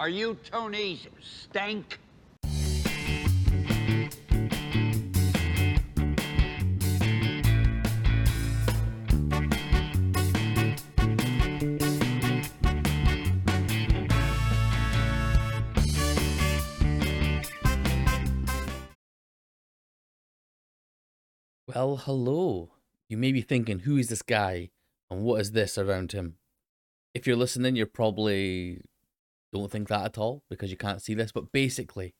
Are you Tony's stank? Well, hello. You may be thinking, who is this guy and what is this around him? If you're listening, you're probably don't think that at all because you can't see this. But basically,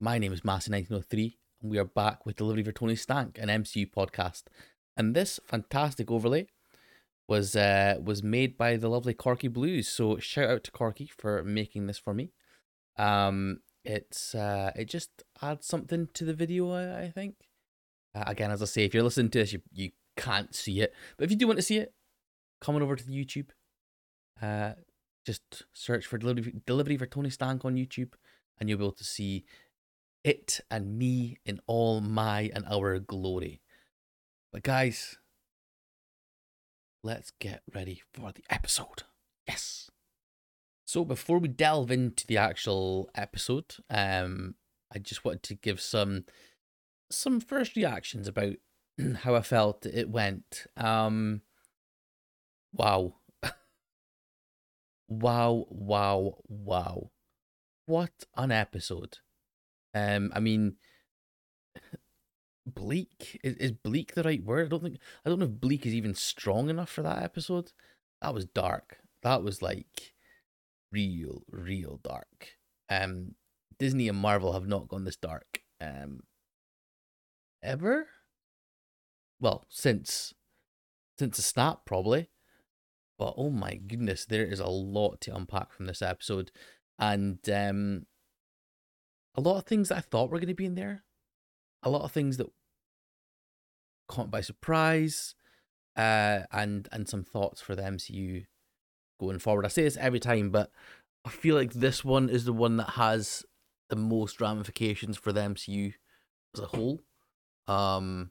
my name is Massey1903 and we are back with Delivery for Tony Stank, an MCU podcast. And this fantastic overlay was uh, was made by the lovely Corky Blues. So shout out to Corky for making this for me. Um, it's uh, it just adds something to the video, I, I think. Uh, again, as I say, if you're listening to this, you, you can't see it. But if you do want to see it, come on over to the YouTube. Uh, just search for delivery, delivery for Tony Stank on YouTube, and you'll be able to see it and me in all my and our glory. But guys, let's get ready for the episode. Yes. So before we delve into the actual episode, um, I just wanted to give some some first reactions about how I felt it went. Um, wow. Wow, wow, wow. What an episode. Um, I mean, bleak is, is bleak the right word? I don't think I don't know if bleak is even strong enough for that episode. That was dark. That was like real, real dark. Um, Disney and Marvel have not gone this dark. Um, ever. Well, since since the snap, probably. But oh my goodness, there is a lot to unpack from this episode, and um, a lot of things that I thought were going to be in there, a lot of things that caught by surprise, uh, and and some thoughts for the MCU going forward. I say this every time, but I feel like this one is the one that has the most ramifications for the MCU as a whole. Um,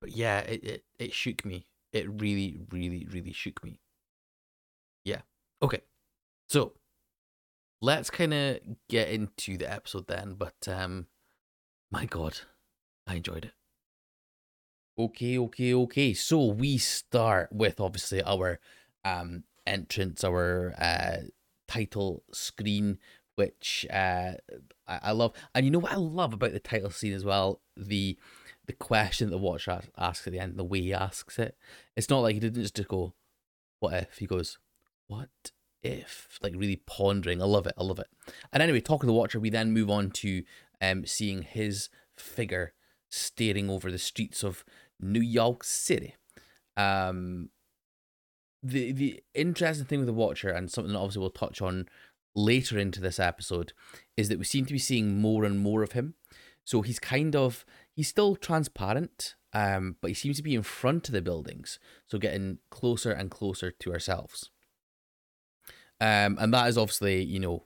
but yeah, it, it, it shook me. It really, really, really shook me. Yeah. Okay. So let's kind of get into the episode then. But um, my God, I enjoyed it. Okay, okay, okay. So we start with obviously our um entrance, our uh title screen which uh, I, I love. And you know what I love about the title scene as well? The the question that the watcher asks at the end, the way he asks it. It's not like he didn't just go, "What if?" He goes, "What if?" Like really pondering. I love it. I love it. And anyway, talking to the watcher, we then move on to um seeing his figure staring over the streets of New York City. Um, the the interesting thing with the Watcher and something that obviously we'll touch on later into this episode is that we seem to be seeing more and more of him. So he's kind of he's still transparent, um, but he seems to be in front of the buildings, so getting closer and closer to ourselves. Um, and that is obviously, you know,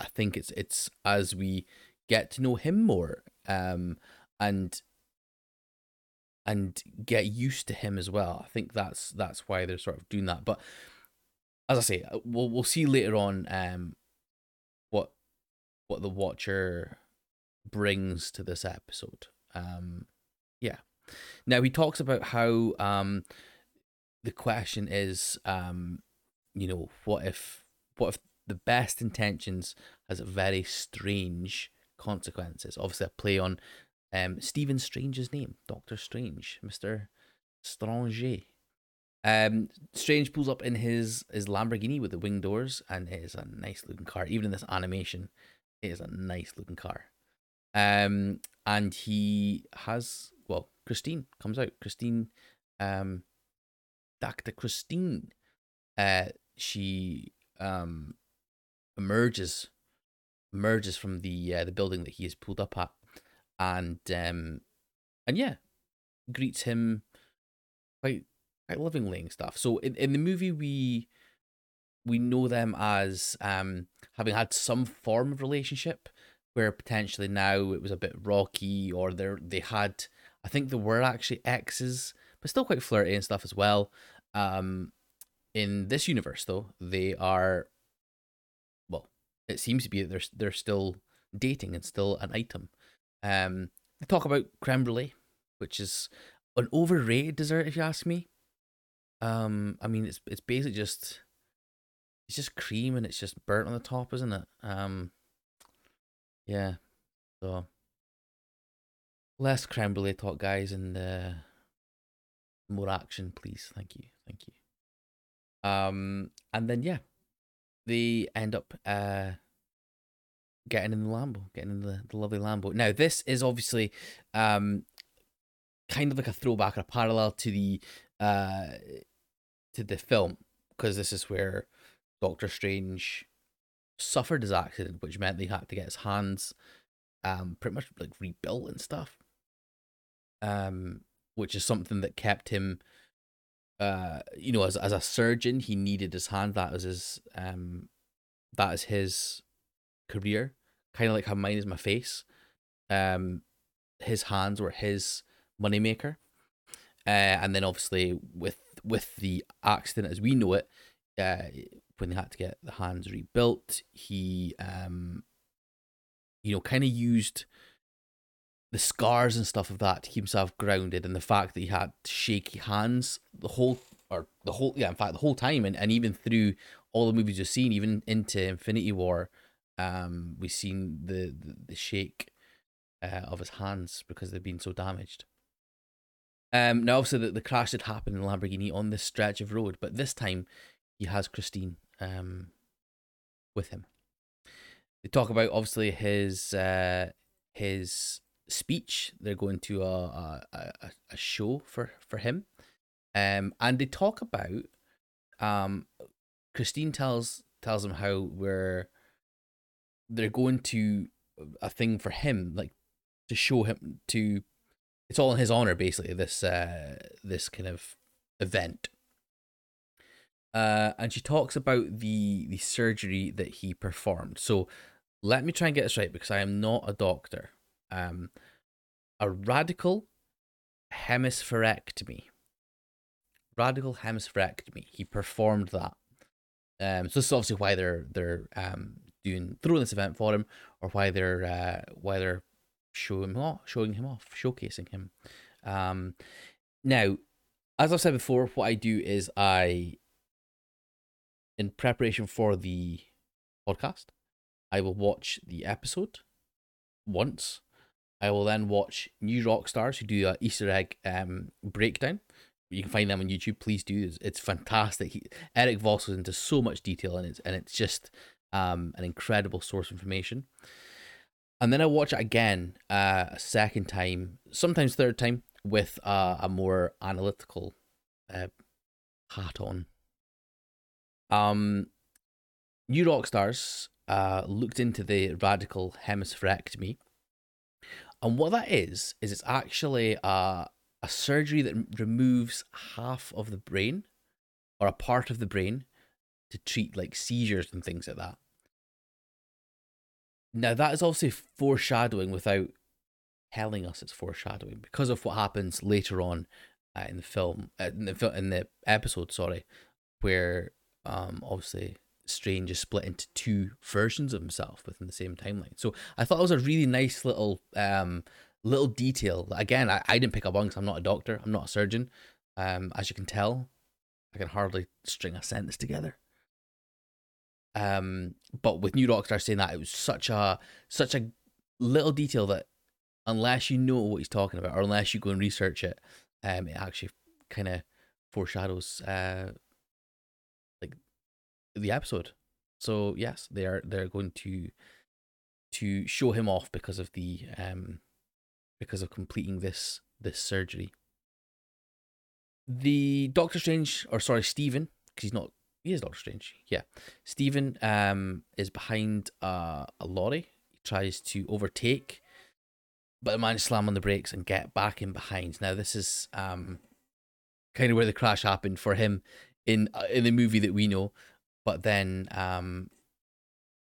I think it's it's as we get to know him more, um, and and get used to him as well. I think that's that's why they're sort of doing that. But as I say, uh, we'll we'll see later on um what what the watcher brings to this episode. Um yeah. Now he talks about how um the question is um you know what if what if the best intentions has very strange consequences. Obviously a play on um Stephen Strange's name, Doctor Strange, Mr. Strange. Um, Strange pulls up in his his Lamborghini with the wing doors, and it is a nice looking car. Even in this animation, it is a nice looking car. Um, and he has well, Christine comes out. Christine, um, Doctor Christine, uh, she um emerges emerges from the uh, the building that he is pulled up at, and um, and yeah, greets him quite like lovingly and stuff. So in, in the movie, we we know them as um having had some form of relationship where potentially now it was a bit rocky or they they had I think there were actually exes but still quite flirty and stuff as well um in this universe though they are well, it seems to be that they're they're still dating and still an item. Um, they talk about creme brulee, which is an overrated dessert, if you ask me. Um, I mean, it's it's basically just it's just cream and it's just burnt on the top, isn't it? Um, yeah. So less brulee talk, guys, and uh, more action, please. Thank you, thank you. Um, and then yeah, they end up uh getting in the Lambo, getting in the, the lovely Lambo. Now, this is obviously um kind of like a throwback or a parallel to the uh to the film because this is where Doctor Strange suffered his accident, which meant he had to get his hands um pretty much like rebuilt and stuff. Um, which is something that kept him uh you know as as a surgeon he needed his hand. That was his um that is his career. Kind of like how mine is my face. Um his hands were his moneymaker. Uh, and then obviously with with the accident as we know it uh when they had to get the hands rebuilt he um you know kind of used the scars and stuff of that to keep himself grounded and the fact that he had shaky hands the whole or the whole yeah in fact the whole time and, and even through all the movies you've seen even into infinity war um we've seen the the, the shake uh, of his hands because they've been so damaged. Um now obviously the, the crash did happen in lamborghini on this stretch of road but this time he has christine um with him they talk about obviously his uh his speech. They're going to a a, a show for for him, um, and they talk about um, Christine tells tells him how we're they're going to a thing for him, like to show him to. It's all in his honor, basically. This uh, this kind of event. Uh, and she talks about the the surgery that he performed. So let me try and get this right because I am not a doctor um, a radical hemispherectomy. Radical hemispherectomy. He performed that. Um, so this is obviously why they're they're um doing throwing this event for him, or why they're uh, why they're showing him off, showing him off, showcasing him. Um, now, as I've said before, what I do is I, in preparation for the podcast, I will watch the episode once I will then watch New Rockstars who do a Easter egg um, breakdown. You can find them on YouTube. Please do. It's, it's fantastic. He, Erik Voss goes into so much detail and it's and it's just um, an incredible source of information. And then I watch it again uh, a second time, sometimes third time, with uh, a more analytical uh, hat on. Um, New Rockstars uh, looked into the radical hemispherectomy and what that is, is it's actually a, a surgery that removes half of the brain or a part of the brain to treat like seizures and things like that. Now, that is obviously foreshadowing without telling us it's foreshadowing because of what happens later on uh, in the film, uh, in the in the episode, sorry, where um obviously Strange is split into two versions of himself within the same timeline. So I thought it was a really nice little um little detail. Again, I, I didn't pick up on because I'm not a doctor, I'm not a surgeon. Um, as you can tell, I can hardly string a sentence together. Um, but with New Rockstar saying that, it was such a such a little detail that unless you know what he's talking about, or unless you go and research it, um, it actually kind of foreshadows uh the episode. So yes, they are they're going to to show him off because of the um because of completing this this surgery. The Doctor Strange, or sorry, Stephen, because he's not he is Doctor Strange. Yeah, Stephen um is behind uh, a lorry. He tries to overtake, but the man slam on the brakes and get back in behind. Now this is um kind of where the crash happened for him in uh, in the movie that we know. But then, um,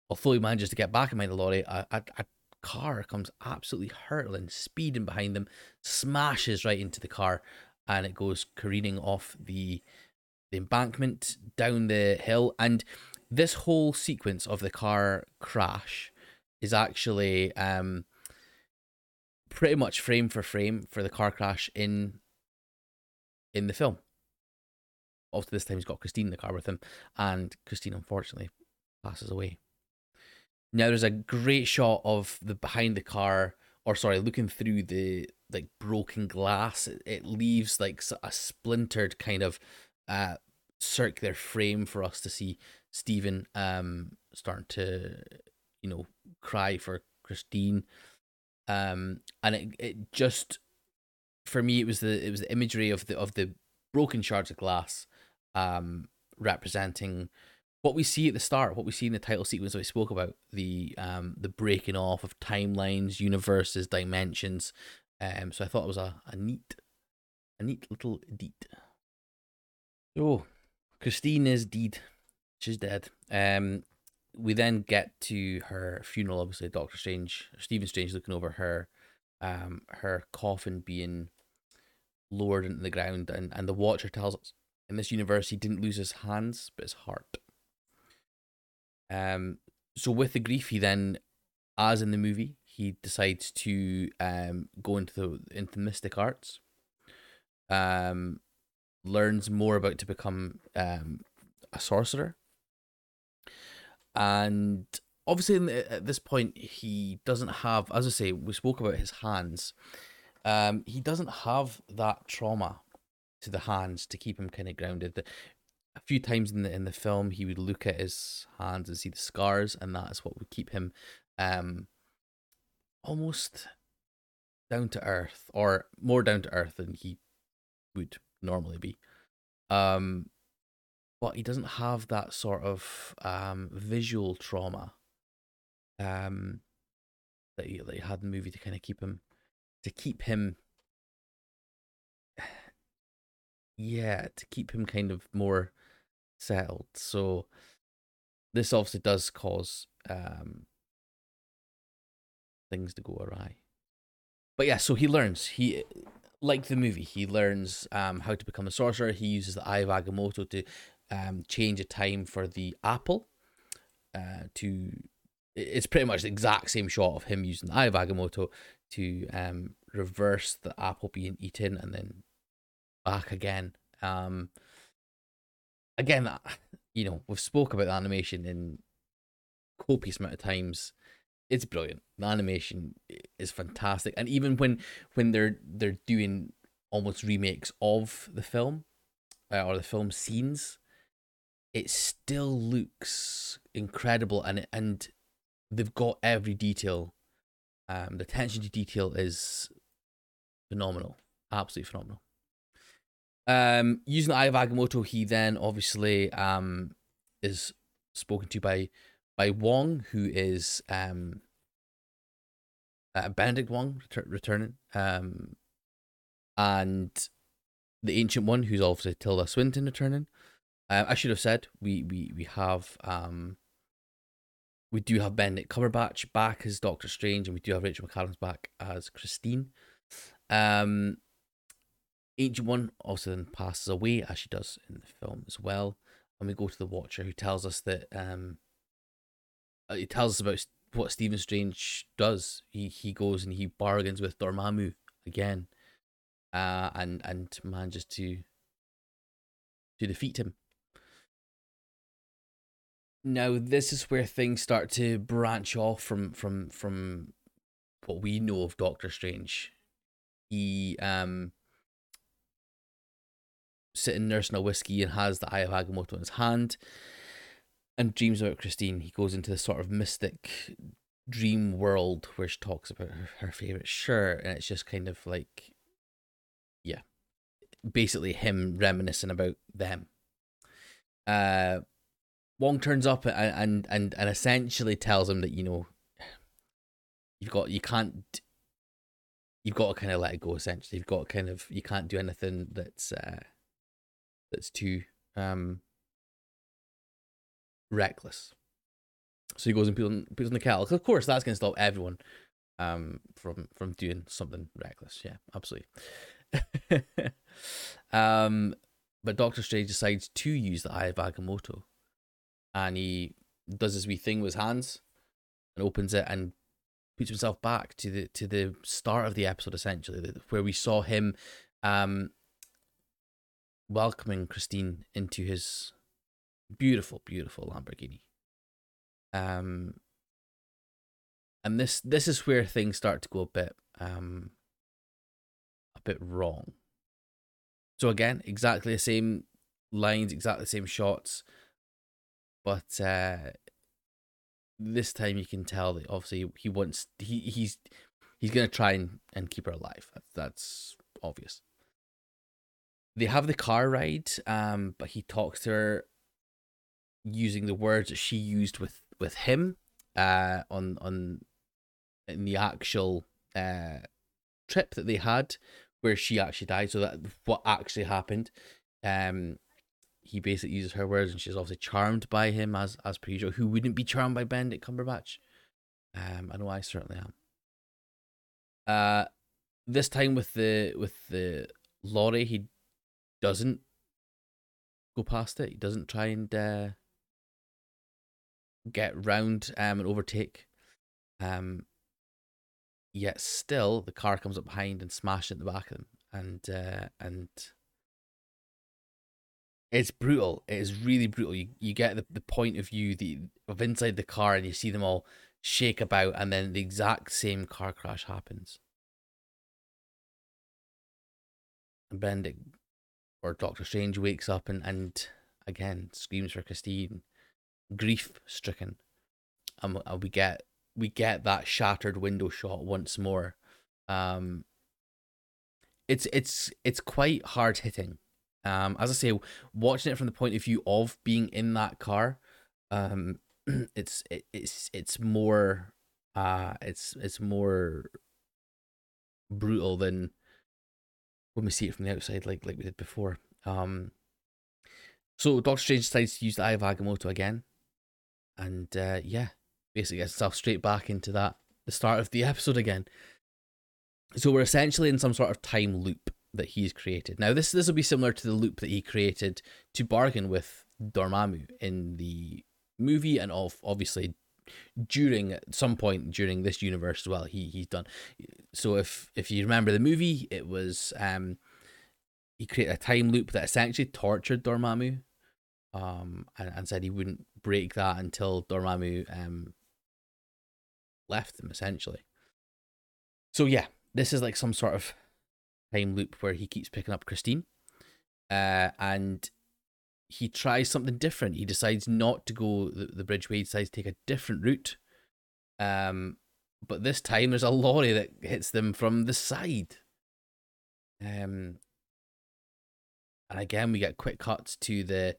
although he manages to get back in the lorry, a, a, a car comes absolutely hurtling, speeding behind them, smashes right into the car, and it goes careening off the the embankment down the hill. And this whole sequence of the car crash is actually um pretty much frame for frame for the car crash in in the film. Also, this time he's got Christine in the car with him, and Christine unfortunately passes away. Now there's a great shot of the behind the car, or sorry, looking through the like broken glass. It, it leaves like a splintered kind of uh circular frame for us to see Stephen um starting to you know cry for Christine. Um and it it just for me it was the it was the imagery of the of the broken shards of glass um representing what we see at the start, what we see in the title sequence that we spoke about, the um the breaking off of timelines, universes, dimensions. Um so I thought it was a, a neat a neat little deed. Oh, Christine is dead. She's dead. Um, we then get to her funeral. Obviously, Doctor Strange, Stephen Strange, looking over her, um, her coffin being lowered into the ground, and and the Watcher tells us in this universe he didn't lose his hands, but his heart. Um, so with the grief, he then, as in the movie, he decides to um go into the into the mystic arts. Um, learns more about to become um, a sorcerer. And obviously, at this point, he doesn't have, as I say, we spoke about his hands. Um, he doesn't have that trauma to the hands to keep him kind of grounded. The, a few times in the in the film, he would look at his hands and see the scars, and that is what would keep him um, almost down to earth, or more down to earth than he would normally be. Um, but he doesn't have that sort of um, visual trauma um, that, he, that he had in the movie to kind of keep him to keep him yeah to keep him kind of more settled so this obviously does cause um, things to go awry but yeah so he learns he like the movie, he learns um, how to become a sorcerer. He uses the Eye of Agamotto to um, change a time for the apple. Uh, to it's pretty much the exact same shot of him using the Eye of Agamotto to um, reverse the apple being eaten and then back again. Um, again, you know, we've spoke about the animation in copious amount of times it's brilliant. The animation is fantastic, and even when when they're they're doing almost remakes of the film uh, or the film scenes, it still looks incredible, and and they've got every detail. Um, the attention to detail is phenomenal, absolutely phenomenal. Um, using the Eye of Agamotto, he then obviously um is spoken to by by Wong, who is um, uh, Benedict Wong ret- returning, um, and the Ancient One, who's obviously Tilda Swinton returning. Uh, I should have said we we we have um, we do have Benedict Cumberbatch back as Doctor Strange, and we do have Rachel McAdams back as Christine. Um, Ancient One also then passes away, as she does in the film as well. And we go to the Watcher, who tells us that um, uh, it tells us about what Stephen Strange does. He he goes and he bargains with Dormammu again, uh, and and manages to to defeat him. Now this is where things start to branch off from from from what we know of Doctor Strange. He um sitting nursing a whiskey and has the Eye of Agamotto in his hand and dreams about Christine. He goes into this sort of mystic dream world where she talks about her, her favorite shirt, and it's just kind of like, yeah, basically him reminiscing about them. Uh, Wong turns up and and and, and essentially tells him that you know, you've got you can't. You've got to kind of let it go. Essentially, you've got to kind of you can't do anything that's uh, that's too um reckless. So he goes and puts on, on the kettle. Of course, that's going to stop everyone um, from from doing something reckless. Yeah, absolutely. um, but Doctor Strange decides to use the Eye of Agamotto, and he does his wee thing with his hands and opens it and puts himself back to the to the start of the episode essentially where we saw him um welcoming Christine into his beautiful beautiful Lamborghini um and this this is where things start to go a bit um a bit wrong so again exactly the same lines exactly the same shots but uh this time you can tell that obviously he wants he he's he's gonna try and, and keep her alive. That's, that's obvious. They have the car ride, um, but he talks to her using the words that she used with with him, uh, on on in the actual uh trip that they had, where she actually died. So that what actually happened, um, he basically uses her words, and she's obviously charmed by him as as per usual. Who wouldn't be charmed by Benedict Cumberbatch? Um, I know I certainly am. Uh, this time with the with the lorry, he doesn't go past it. He doesn't try and uh, get round um and overtake. Um, yet still the car comes up behind and smashes in the back of them, and uh, and it's brutal. It is really brutal. You you get the, the point of view the of inside the car and you see them all shake about and then the exact same car crash happens. And Benedict or Doctor Strange wakes up and, and again screams for Christine, grief stricken. And we get we get that shattered window shot once more. Um it's it's it's quite hard hitting um, as I say, watching it from the point of view of being in that car, um, it's it, it's it's more uh it's it's more brutal than when we see it from the outside, like like we did before. Um, so Doctor Strange decides to use the Eye of Agamotto again, and uh, yeah, basically gets himself straight back into that the start of the episode again. So we're essentially in some sort of time loop that he's created. Now this this will be similar to the loop that he created to bargain with Dormammu in the movie and of obviously during at some point during this universe as well he he's done so if if you remember the movie it was um he created a time loop that essentially tortured Dormammu um and, and said he wouldn't break that until Dormammu um left him essentially so yeah this is like some sort of time loop where he keeps picking up Christine. Uh, and he tries something different. He decides not to go the, the bridge way. He decides to take a different route. Um, but this time there's a lorry that hits them from the side. Um, and again we get quick cuts to the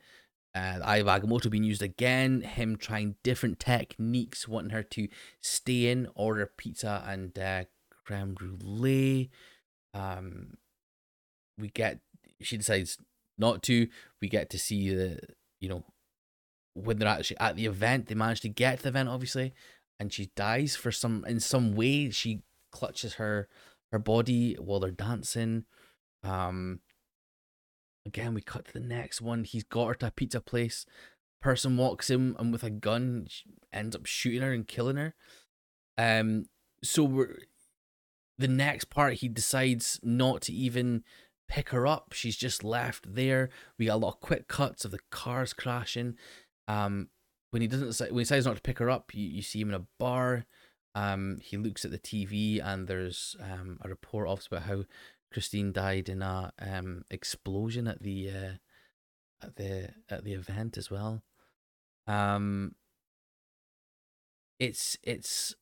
uh, the Eye of Agamotto being used again. Him trying different techniques, wanting her to stay in, order pizza and uh, creme brulee. Um, we get she decides not to. We get to see the you know when they're actually at the event. They manage to get to the event, obviously, and she dies for some in some way. She clutches her her body while they're dancing. Um, again, we cut to the next one. He's got her to a pizza place. Person walks in and with a gun ends up shooting her and killing her. Um, so we're the next part he decides not to even pick her up. She's just left there. We got a lot of quick cuts of the cars crashing. Um, when he doesn't when he decides not to pick her up, you, you see him in a bar. Um, he looks at the TV and there's um a report off about how Christine died in a um explosion at the uh, at the at the event as well. Um, it's it's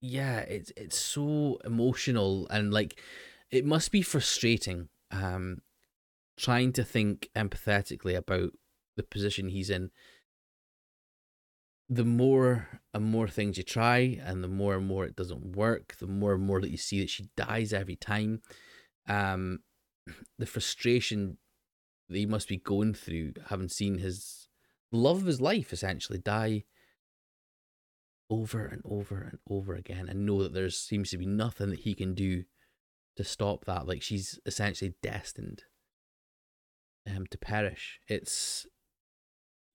yeah, it's it's so emotional and like it must be frustrating um trying to think empathetically about the position he's in. The more and more things you try and the more and more it doesn't work, the more and more that you see that she dies every time. Um the frustration that he must be going through having seen his love of his life essentially die over and over and over again and know that there seems to be nothing that he can do to stop that. Like she's essentially destined um to perish. It's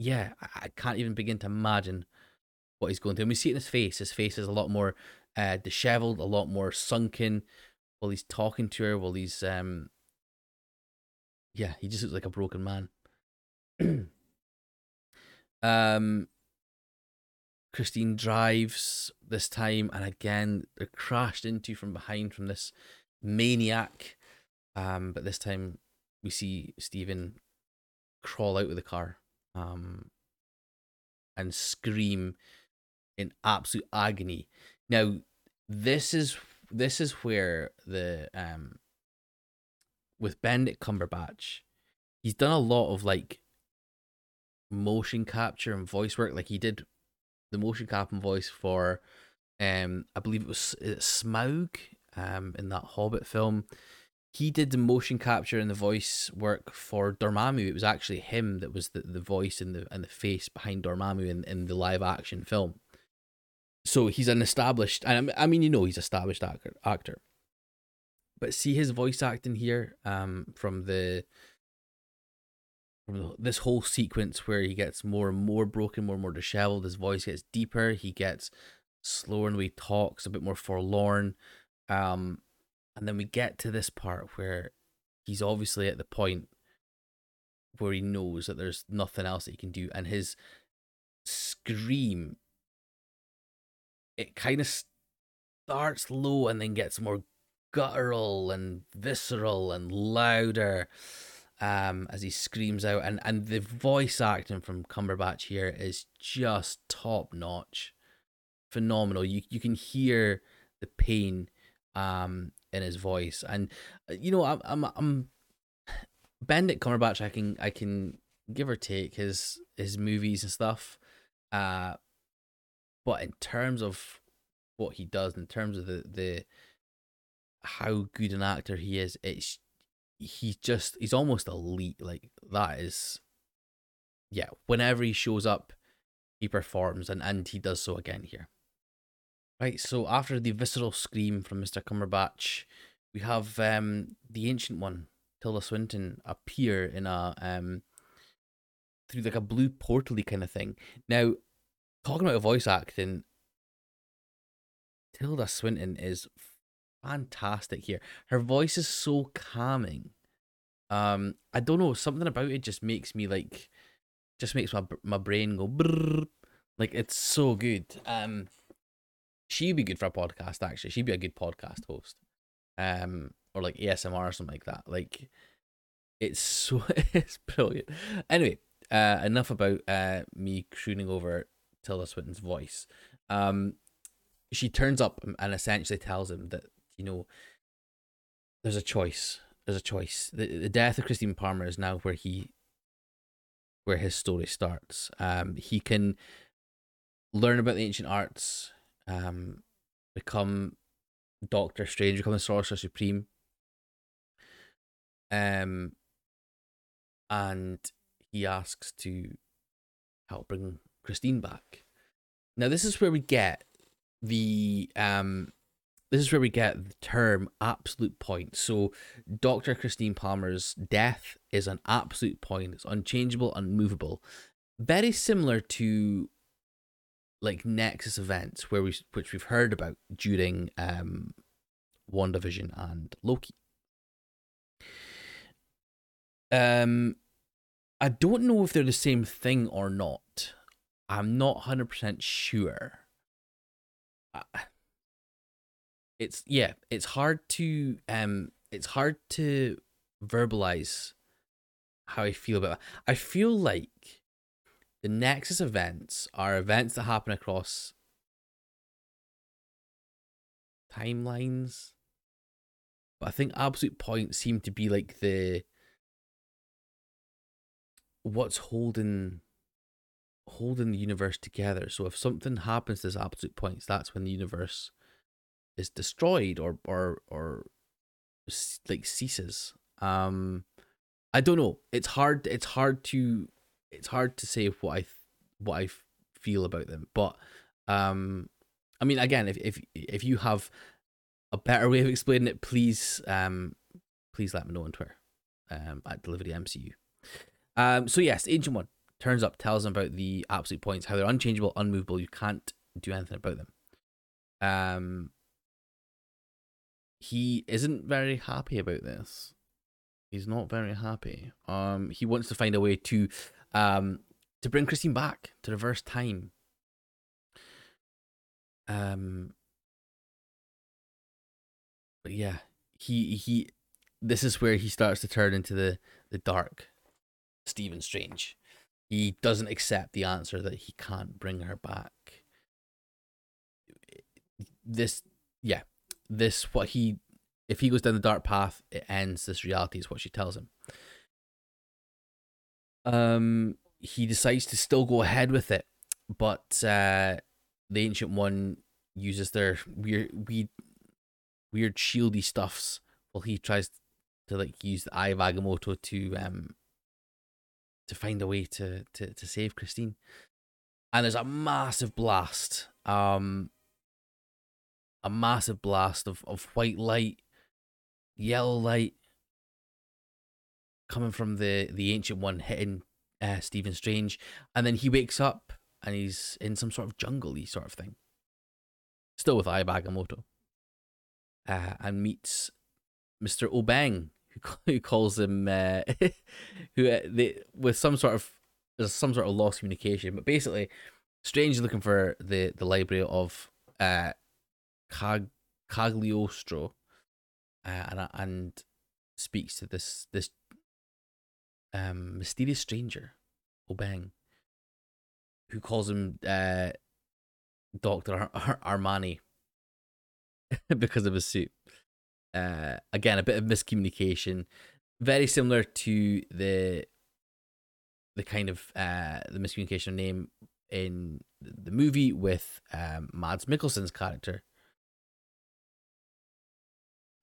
yeah, I, can't even begin to imagine what he's going through. And we see it in his face. His face is a lot more uh, disheveled, a lot more sunken. While he's talking to her, while he's um, yeah, he just looks like a broken man. um, Christine drives this time, and again they're crashed into from behind from this maniac. Um, but this time we see Stephen crawl out of the car, um, and scream in absolute agony. Now, this is this is where the um with Benedict Cumberbatch, he's done a lot of like motion capture and voice work. Like he did the motion cap and voice for um I believe it was Smaug um in that Hobbit film. He did the motion capture and the voice work for Dormammu. It was actually him that was the, the voice and the and the face behind Dormammu in, in the live action film. So he's an established and I mean you know he's established actor actor. But see his voice acting here um from the from this whole sequence where he gets more and more broken, more and more disheveled. His voice gets deeper. He gets slower way he talks, a bit more forlorn. Um, and then we get to this part where he's obviously at the point where he knows that there's nothing else that he can do, and his scream it kind of starts low and then gets more guttural and visceral and louder um, as he screams out, and and the voice acting from Cumberbatch here is just top notch, phenomenal. You you can hear the pain um in his voice, and uh, you know I'm I'm I'm Benedict Cumberbatch. I can I can give or take his his movies and stuff, uh, but in terms of what he does, in terms of the the how good an actor he is, it's he's just he's almost elite. Like that is yeah, whenever he shows up, he performs and, and he does so again here. Right, so after the visceral scream from Mr. Cumberbatch, we have um the ancient one, Tilda Swinton, appear in a um through like a blue portally kind of thing. Now, talking about voice acting, Tilda Swinton is fantastic here. Her voice is so calming. Um, I don't know, something about it just makes me like, just makes my my brain go brrr. Like it's so good. Um, she'd be good for a podcast. Actually, she'd be a good podcast host. Um, or like ASMR or something like that. Like, it's so it's brilliant. Anyway, uh, enough about uh me crooning over Tilda Swinton's voice. Um, she turns up and essentially tells him that you know, there's a choice. There's a choice. The, the death of Christine Palmer is now where he, where his story starts. Um, he can learn about the ancient arts, um, become Doctor Strange, become the Sorcerer Supreme. Um, and he asks to help bring Christine back. Now, this is where we get the um this is where we get the term absolute point. So, Dr. Christine Palmer's death is an absolute point. It's unchangeable, unmovable. Very similar to like Nexus events where we which we've heard about during um WandaVision and Loki. Um I don't know if they're the same thing or not. I'm not 100% sure. I, it's yeah, it's hard to um it's hard to verbalize how I feel about it. I feel like the Nexus events are events that happen across timelines. But I think absolute points seem to be like the what's holding holding the universe together. So if something happens to this absolute points, that's when the universe is destroyed or or or like ceases. Um, I don't know. It's hard. It's hard to it's hard to say what I what I feel about them. But um, I mean, again, if if if you have a better way of explaining it, please um please let me know on Twitter um at Delivery MCU. Um, so yes, Ancient One, turns up, tells him about the absolute points, how they're unchangeable, unmovable. You can't do anything about them. Um, he isn't very happy about this. He's not very happy. Um, he wants to find a way to, um, to bring Christine back to reverse time. Um, but yeah, he he. This is where he starts to turn into the the dark Stephen Strange. He doesn't accept the answer that he can't bring her back. This, yeah, this what he if he goes down the dark path, it ends this reality, is what she tells him. Um, he decides to still go ahead with it, but uh, the ancient one uses their weird, weird, weird shieldy stuffs while he tries to like use the eye of Agamotto to um to find a way to to to save Christine. And there's a massive blast, um, a massive blast of of white light yellow light coming from the the ancient one hitting uh, Stephen Strange, and then he wakes up and he's in some sort of jungle sort of thing, still with Eye Agamotto, uh, and meets Mister Obeng, who who calls him uh, who uh, they with some sort of there's some sort of lost communication, but basically, Strange is looking for the the library of uh, Cag Cagliostro uh, and and speaks to this this um mysterious stranger, Obeng, who calls him uh, Doctor Ar- Ar- Armani because of his suit. Uh, again, a bit of miscommunication, very similar to the the kind of uh the miscommunication name in the movie with um Mads Mikkelsen's character.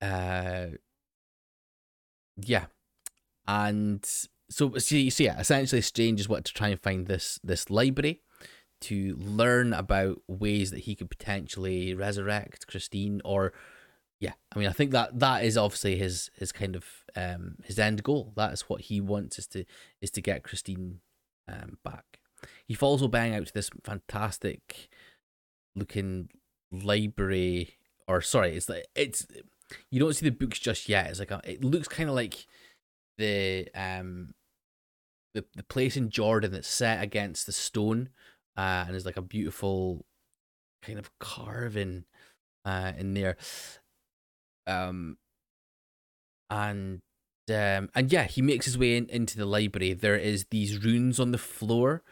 Uh yeah. And so see so yeah essentially strange is what to try and find this this library to learn about ways that he could potentially resurrect christine or yeah i mean i think that that is obviously his his kind of um his end goal that is what he wants is to is to get christine um back he follows bang out to this fantastic looking library or sorry it's like it's you don't see the books just yet. It's like a, it looks kind of like the um the the place in Jordan that's set against the stone, uh, and there's like a beautiful kind of carving uh in there. Um and um and yeah, he makes his way in, into the library. There is these runes on the floor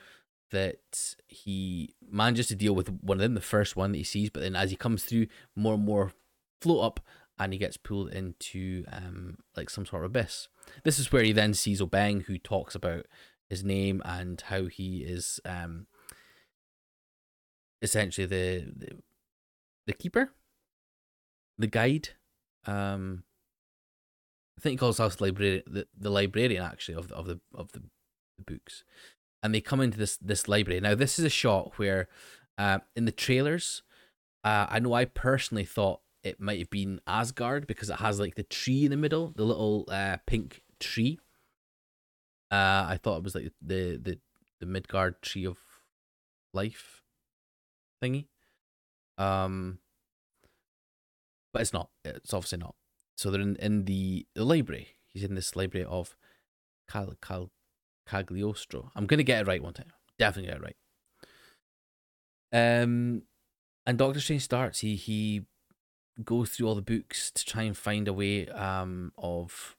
that he manages to deal with one of them, the first one that he sees, but then as he comes through, more and more float up and he gets pulled into um like some sort of abyss. This is where he then sees Obeng, who talks about his name and how he is um essentially the the, the keeper, the guide. Um, I think he calls himself librarian, the, the librarian actually of the, of the of the, the books, and they come into this this library. Now this is a shot where, uh, in the trailers, uh, I know I personally thought it might have been Asgard because it has like the tree in the middle, the little uh, pink tree. Uh, I thought it was like the the the Midgard tree of life thingy. Um, but it's not. It's obviously not. So they're in, in the, the library. He's in this library of Cal, Cal, Cagliostro. I'm gonna get it right one time. Definitely get it right. Um, and Doctor Strange starts. He he goes through all the books to try and find a way um of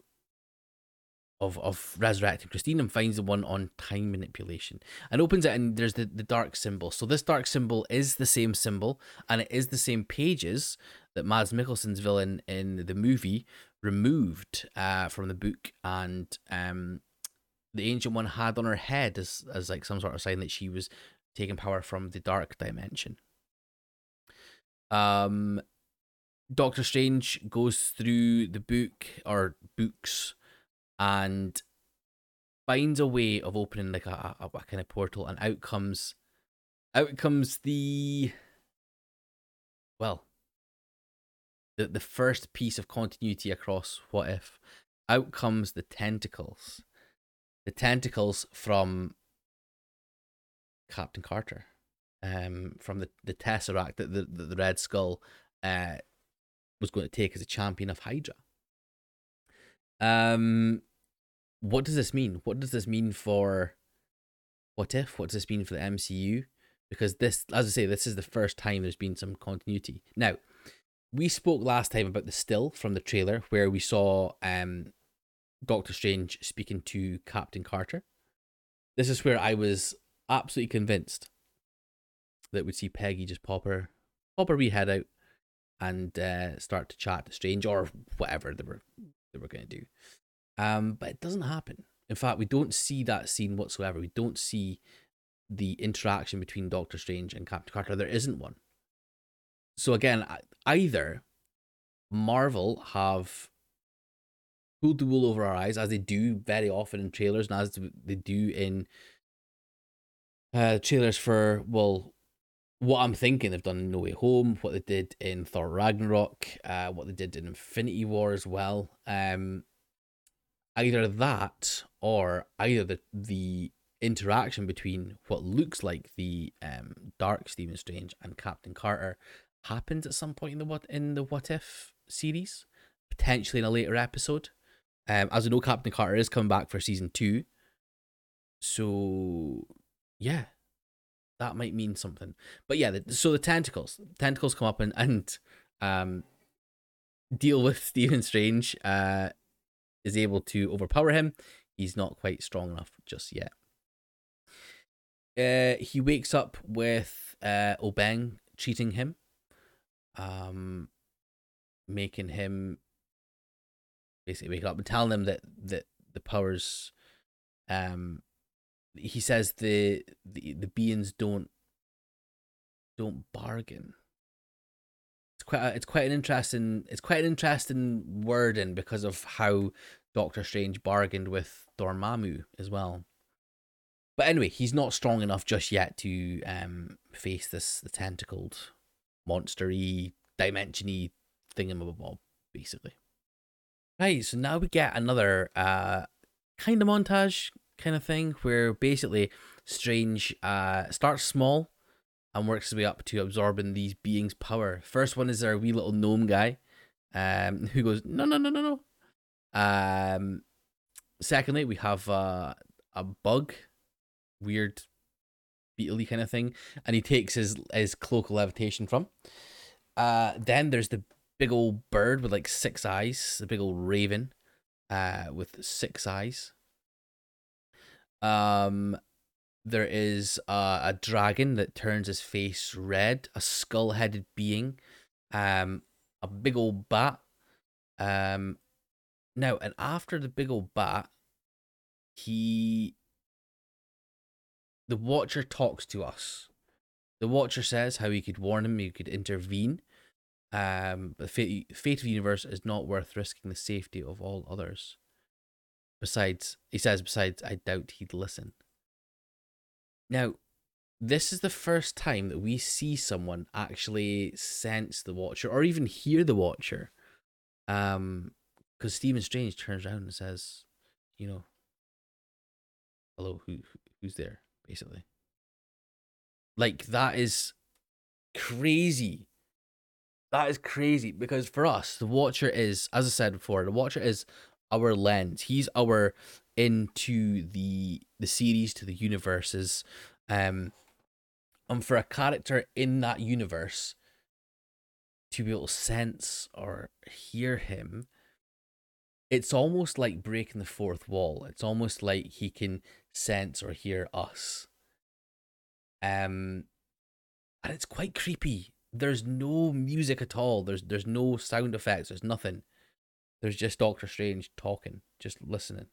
of of resurrecting Christine and finds the one on time manipulation and opens it and there's the, the dark symbol. So this dark symbol is the same symbol and it is the same pages that Mads Mikkelsen's villain in the movie removed uh, from the book and um the ancient one had on her head as as like some sort of sign that she was taking power from the dark dimension. Um Doctor Strange goes through the book or books and finds a way of opening like a, a, a kind of portal, and out comes out comes the well the the first piece of continuity across what if. Out comes the tentacles. The tentacles from Captain Carter um, from the, the Tesseract the, the, the Red Skull uh, was going to take as a champion of Hydra. Um, what does this mean? What does this mean for What If? What does this mean for the MCU? Because this, as I say, this is the first time there's been some continuity. Now, we spoke last time about the still from the trailer where we saw um, Doctor Strange speaking to Captain Carter. This is where I was absolutely convinced that we'd see Peggy just pop her, pop her wee head out and uh, start to chat to Strange or whatever they were they were going to do. Um, but it doesn't happen. In fact, we don't see that scene whatsoever. We don't see the interaction between Doctor Strange and Captain Carter. There isn't one. So again, either Marvel have pulled the wool over our eyes, as they do very often in trailers, and as they do in uh, trailers for well, what I'm thinking they've done in No Way Home, what they did in Thor Ragnarok, uh, what they did in Infinity War as well. Um, either that or either the the interaction between what looks like the um dark Stephen Strange and Captain Carter happens at some point in the what in the What If series, potentially in a later episode. Um, as we know, Captain Carter is coming back for season two. So yeah, that might mean something. But yeah, the, so the tentacles, tentacles come up and and um deal with Stephen Strange. Uh, is able to overpower him. He's not quite strong enough just yet. Uh, he wakes up with uh, O'Bengh cheating him, um, making him basically wake up and telling him that that the powers, um, he says the the the beings don't don't bargain It's quite a, it's quite an interesting it's quite an interesting wording because of how Doctor Strange bargained with Dormammu as well. But anyway, he's not strong enough just yet to um face this the tentacled monstery dimensiony thingamabob, basically. Right, so now we get another uh kind of montage kind of thing where basically Strange uh starts small and works his way up to absorbing these beings' power. First one is our wee little gnome guy, um, who goes no no no no no. Um, secondly, we have uh, a bug, weird, beetly kind of thing, and he takes his his cloak of levitation from. Uh, then there's the big old bird with like six eyes, the big old raven, uh, with six eyes. Um, there is uh, a dragon that turns his face red, a skull headed being, um, a big old bat. Um, now, and after the big old bat, he. The Watcher talks to us. The Watcher says how he could warn him, he could intervene. Um, the fate, fate of the universe is not worth risking the safety of all others. Besides, he says, besides, I doubt he'd listen. Now, this is the first time that we see someone actually sense the Watcher or even hear the Watcher. Um, because Stephen Strange turns around and says, you know, hello, who who's there? Basically, like that is crazy. That is crazy because for us, the Watcher is, as I said before, the Watcher is our lens. He's our into the the series to the universes. Um and for a character in that universe to be able to sense or hear him it's almost like breaking the fourth wall. It's almost like he can sense or hear us. Um and it's quite creepy. There's no music at all. There's there's no sound effects. There's nothing there's just doctor strange talking just listening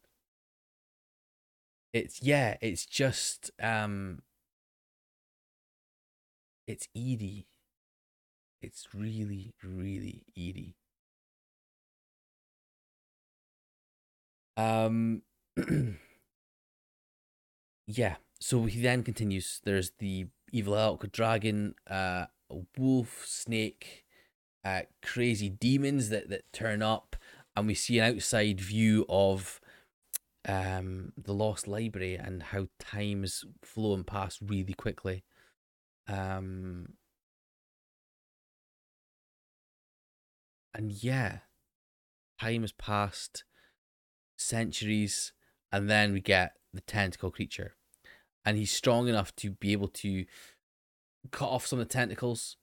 it's yeah, it's just um it's eerie. It's really, really eerie. Um yeah, so he then continues. There's the evil elk, dragon, uh, a wolf, snake, uh, crazy demons that that turn up, and we see an outside view of um the lost library and how time is flowing past really quickly. Um and yeah, time has passed centuries, and then we get the tentacle creature, and he's strong enough to be able to cut off some of the tentacles,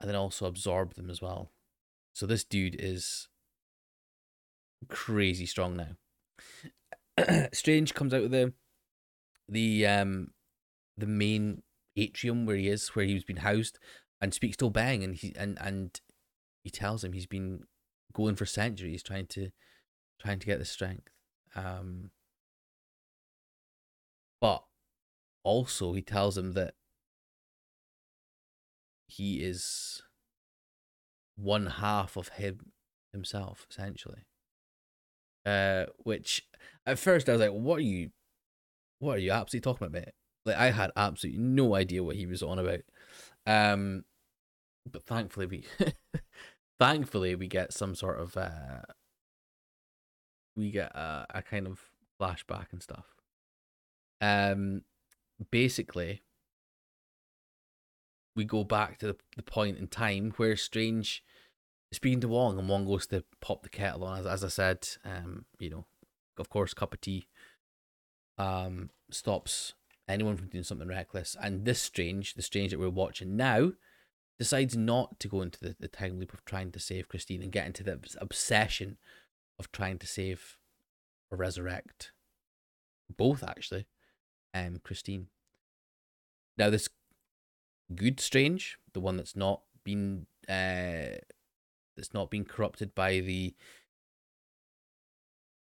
and then also absorb them as well. So this dude is crazy strong now. Strange comes out of the the um the main atrium where he is, where he's been housed, and speaks to Bang, and he and and he tells him he's been going for centuries trying to trying to get the strength. Um, but also he tells him that he is one half of him himself, essentially. Uh, which at first I was like, "What are you? What are you absolutely talking about?" Mate? Like I had absolutely no idea what he was on about. Um, but thankfully we, thankfully we get some sort of uh, we get a, a kind of flashback and stuff. Um, basically, we go back to the, the point in time where Strange speaking to Wong, and Wong goes to pop the kettle on. As, as I said, um, you know, of course, cup of tea um, stops anyone from doing something reckless. And this Strange, the Strange that we're watching now, decides not to go into the, the time loop of trying to save Christine and get into the obsession of trying to save or resurrect both actually, um, Christine. Now this good strange, the one that's not been uh that's not been corrupted by the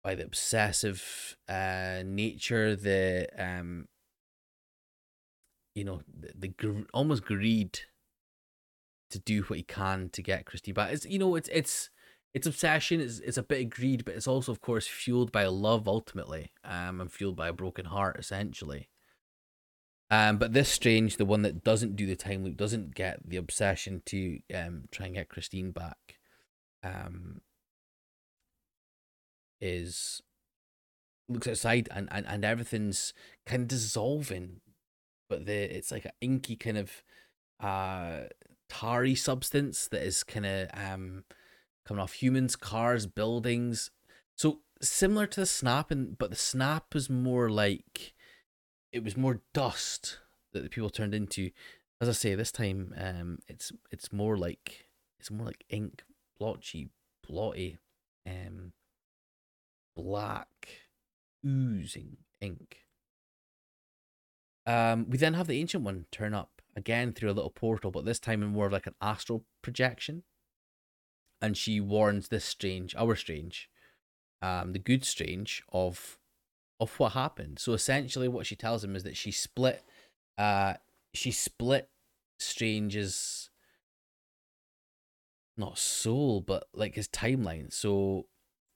by the obsessive uh nature, the um you know the, the gr- almost greed to do what he can to get Christy back. It's you know it's it's it's obsession is it's a bit of greed, but it's also of course fueled by love ultimately, um, and fueled by a broken heart essentially. Um, but this strange, the one that doesn't do the time loop, doesn't get the obsession to um try and get Christine back, um, is looks outside and, and, and everything's kind of dissolving, but the it's like an inky kind of uh tarry substance that is kind of um coming off humans, cars, buildings. So similar to the snap, and but the snap is more like it was more dust that the people turned into. As I say, this time um, it's it's more like it's more like ink, blotchy, blotty, um, black, oozing ink. Um, we then have the ancient one turn up again through a little portal, but this time in more of like an astral projection and she warns this strange, our strange, um, the good strange of of what happened. So essentially, what she tells him is that she split, uh, she split Strange's not soul, but like his timeline. So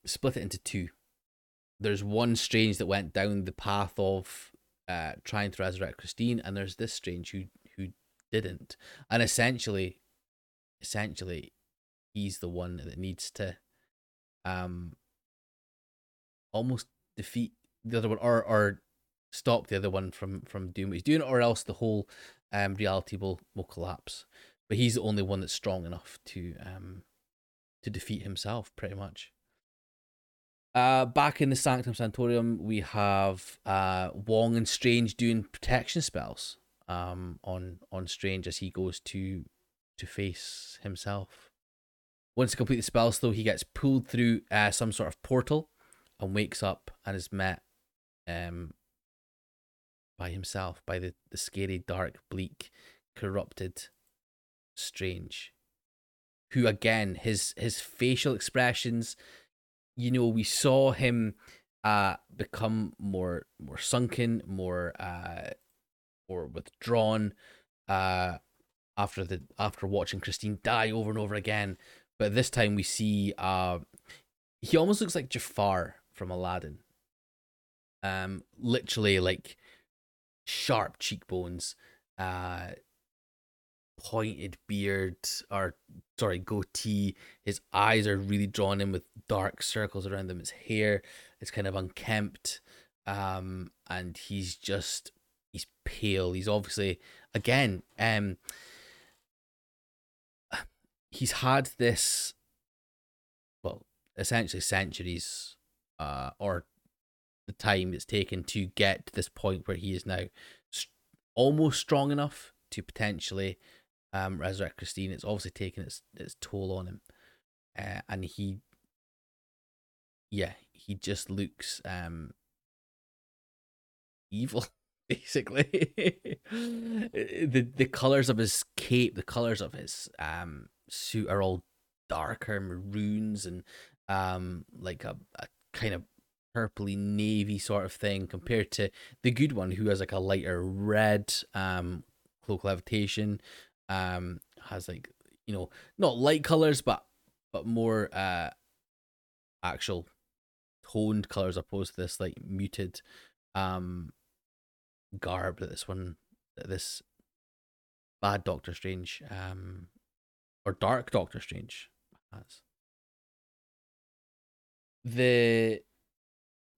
split it into two. There's one strange that went down the path of uh trying to resurrect Christine, and there's this strange who who didn't. And essentially, essentially, he's the one that needs to um almost defeat the other one or or stop the other one from from doing what he's doing or else the whole um reality will will collapse but he's the only one that's strong enough to um to defeat himself pretty much. Uh back in the sanctum sanctorum we have uh wong and strange doing protection spells um on on strange as he goes to to face himself. Once he completes the spells, though, he gets pulled through uh, some sort of portal and wakes up and is met um, by himself, by the, the scary, dark, bleak, corrupted, strange. Who again, his his facial expressions, you know, we saw him uh become more more sunken, more uh more withdrawn, uh after the after watching Christine die over and over again but this time we see uh he almost looks like Jafar from Aladdin. Um literally like sharp cheekbones, uh pointed beard or sorry, goatee. His eyes are really drawn in with dark circles around them. His hair it's kind of unkempt, um, and he's just he's pale. He's obviously again, um, he's had this, well, essentially centuries, uh, or the time it's taken to get to this point where he is now st- almost strong enough to potentially um, resurrect Christine. It's obviously taken its its toll on him, uh, and he, yeah, he just looks um evil. Basically, the the colors of his cape, the colors of his um suit are all darker maroons and um like a, a kind of purpley navy sort of thing compared to the good one who has like a lighter red um cloak levitation um has like you know not light colors but but more uh actual toned colors opposed to this like muted um garb that this one that this bad doctor strange um or dark doctor strange has. The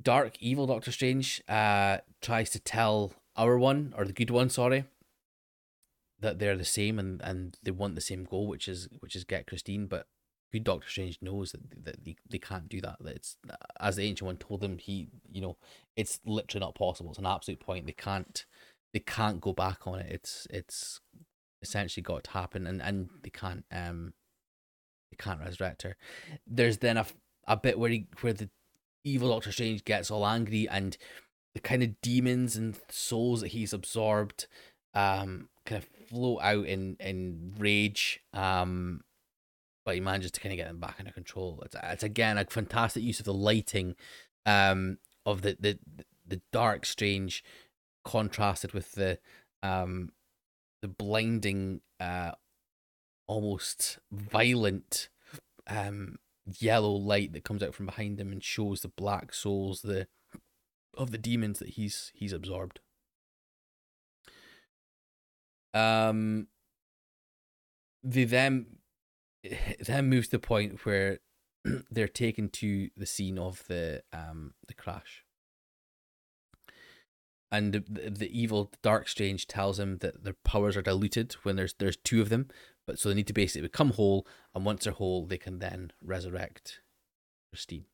dark evil Doctor Strange uh tries to tell our one or the good one, sorry, that they're the same and and they want the same goal, which is which is get Christine. But good Doctor Strange knows that that they, they can't do that. That it's as the ancient one told them, he you know it's literally not possible. It's an absolute point. They can't they can't go back on it. It's it's essentially got to happen, and and they can't um they can't resurrect her. There's then a a bit where he where the evil Doctor Strange gets all angry and the kind of demons and souls that he's absorbed um kind of float out in in rage um but he manages to kind of get them back under control it's, it's again a fantastic use of the lighting um of the the the dark strange contrasted with the um the blinding uh almost violent um yellow light that comes out from behind him and shows the black souls the of the demons that he's he's absorbed. Um they then then moves to the point where they're taken to the scene of the um the crash. And the, the, the evil Dark Strange tells him that their powers are diluted when there's there's two of them, but so they need to basically become whole, and once they're whole, they can then resurrect Christine.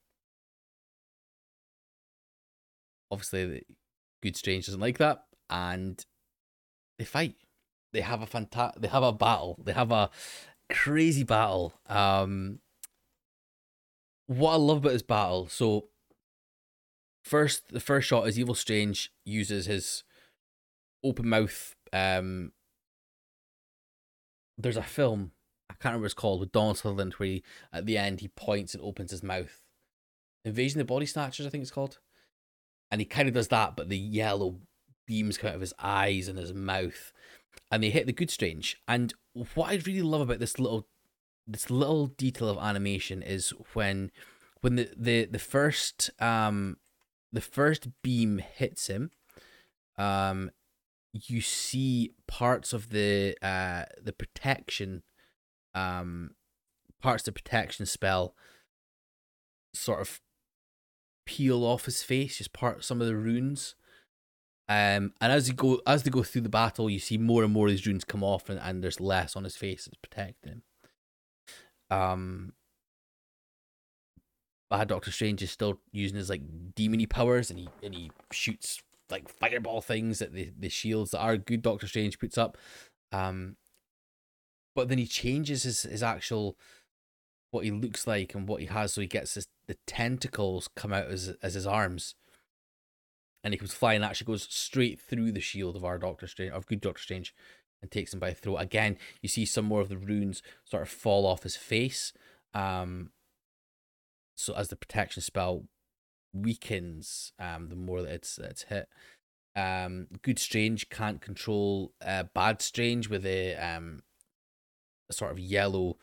Obviously, the Good Strange doesn't like that, and they fight. They have a fanta- They have a battle. They have a crazy battle. Um, what I love about this battle, so first, the first shot is Evil Strange uses his open mouth um there's a film I can't remember what it's called with Donald Sutherland where he, at the end he points and opens his mouth. Invasion of the Body Snatchers, I think it's called. And he kind of does that, but the yellow beams come out of his eyes and his mouth, and they hit the good strange. And what I really love about this little this little detail of animation is when when the the the first um the first beam hits him, um you see parts of the uh the protection um parts of the protection spell sort of peel off his face just part some of the runes um and as you go as they go through the battle you see more and more of these runes come off and, and there's less on his face that's protecting him. Um bad doctor strange is still using his like demony powers and he and he shoots like fireball things at the, the shields that our good Doctor Strange puts up. Um, but then he changes his, his actual what he looks like and what he has, so he gets his, the tentacles come out as as his arms, and he comes flying. And actually, goes straight through the shield of our Doctor Strange, of good Doctor Strange, and takes him by the throat. Again, you see some more of the runes sort of fall off his face. Um, so as the protection spell weakens um the more that it's it's hit. Um good strange can't control uh bad strange with a um a sort of yellow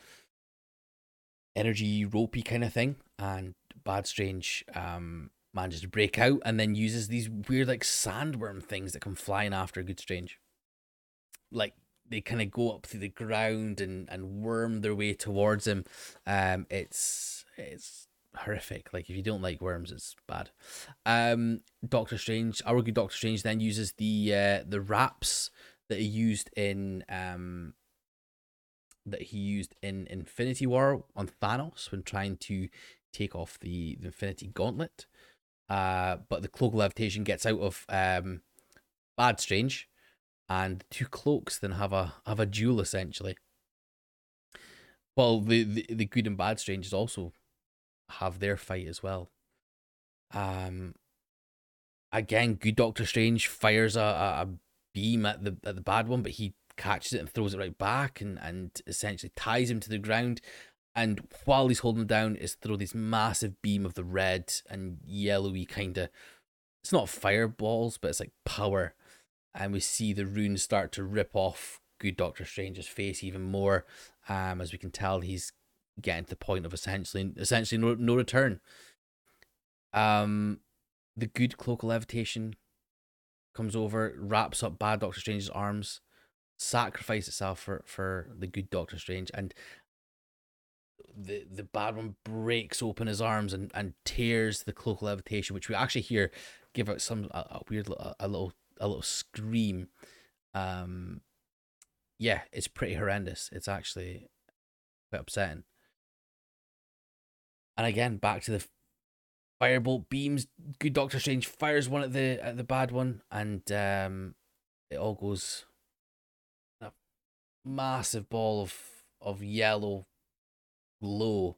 energy ropey kind of thing and bad strange um manages to break out and then uses these weird like sandworm things that come flying after good strange like they kind of go up through the ground and and worm their way towards him um it's it's horrific. Like if you don't like worms, it's bad. Um, Doctor Strange, our good Doctor Strange, then uses the uh, the wraps that he used in um that he used in Infinity War on Thanos when trying to take off the, the Infinity Gauntlet. Uh, but the cloak levitation gets out of um, Bad Strange, and two cloaks then have a have a duel essentially. Well, the, the the good and bad Stranges also have their fight as well. Um, again, good Doctor Strange fires a, a, a beam at the at the bad one, but he catches it and throws it right back and, and essentially ties him to the ground. And while he's holding him down, is throw this massive beam of the red and yellowy kind of. It's not fireballs, but it's like power. And we see the runes start to rip off good Doctor Strange's face even more. Um, as we can tell, he's getting to the point of essentially essentially no, no return. Um, the good cloak of levitation comes over, wraps up bad Doctor Strange's arms, sacrifice itself for for the good Doctor Strange, and the the bad one breaks open his arms and and tears the cloak of levitation, which we actually hear give out some a, a weird a, a little a little scream. Um, yeah, it's pretty horrendous. It's actually quite upsetting. And again, back to the firebolt beams. Good Doctor Strange fires one at the at the bad one, and um, it all goes A massive ball of of yellow glow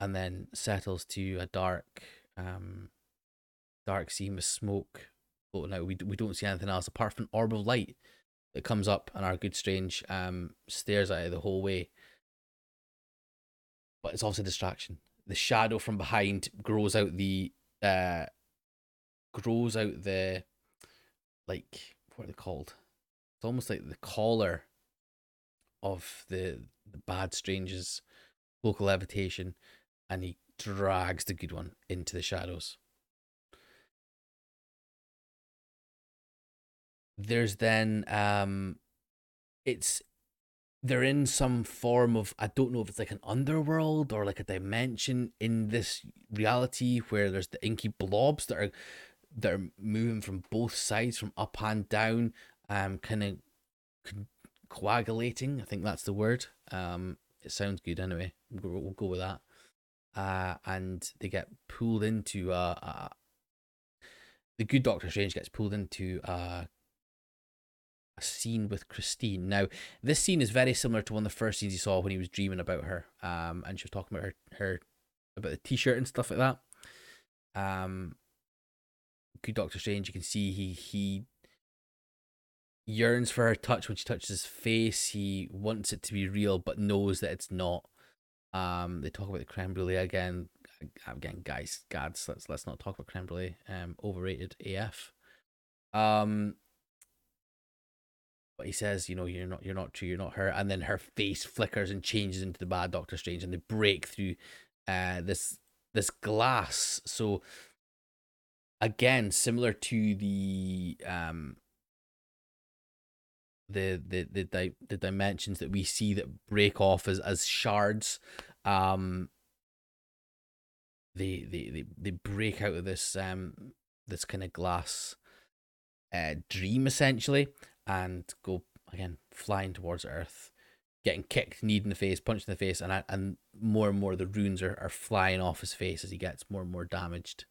and then settles to a dark um dark seam of smoke. Floating out we, we don't see anything else apart from an orb of light that comes up and our good strange um stares at it the whole way. But it's also a distraction. The shadow from behind grows out the uh grows out the like what are they called? It's almost like the collar of the the bad strange's of levitation, and he drags the good one into the shadows. There's then um, it's they're in some form of I don't know if it's like an underworld or like a dimension in this reality where there's the inky blobs that are that are moving from both sides, from up and down, um, kind of coagulating. I think that's the word. Um, it sounds good anyway. We'll, we'll go with that. Uh, and they get pulled into uh, uh, the good Doctor Strange gets pulled into uh, a scene with Christine. Now, this scene is very similar to one of the first scenes you saw when he was dreaming about her. Um, and she was talking about her her about the T-shirt and stuff like that. Um, good Doctor Strange, you can see he he yearns for her touch when she touches his face. He wants it to be real, but knows that it's not. Um, they talk about the creme brulee again. Again, guys, gads, let's let's not talk about creme brulee. Um, overrated AF. Um, but he says, you know, you're not, you're not true, you're not her, and then her face flickers and changes into the bad Doctor Strange, and they break through, uh, this this glass. So, again, similar to the um the the the di- the dimensions that we see that break off as as shards um they they they, they break out of this um this kind of glass uh dream essentially and go again flying towards earth getting kicked kneed in the face punched in the face and and more and more the runes are, are flying off his face as he gets more and more damaged.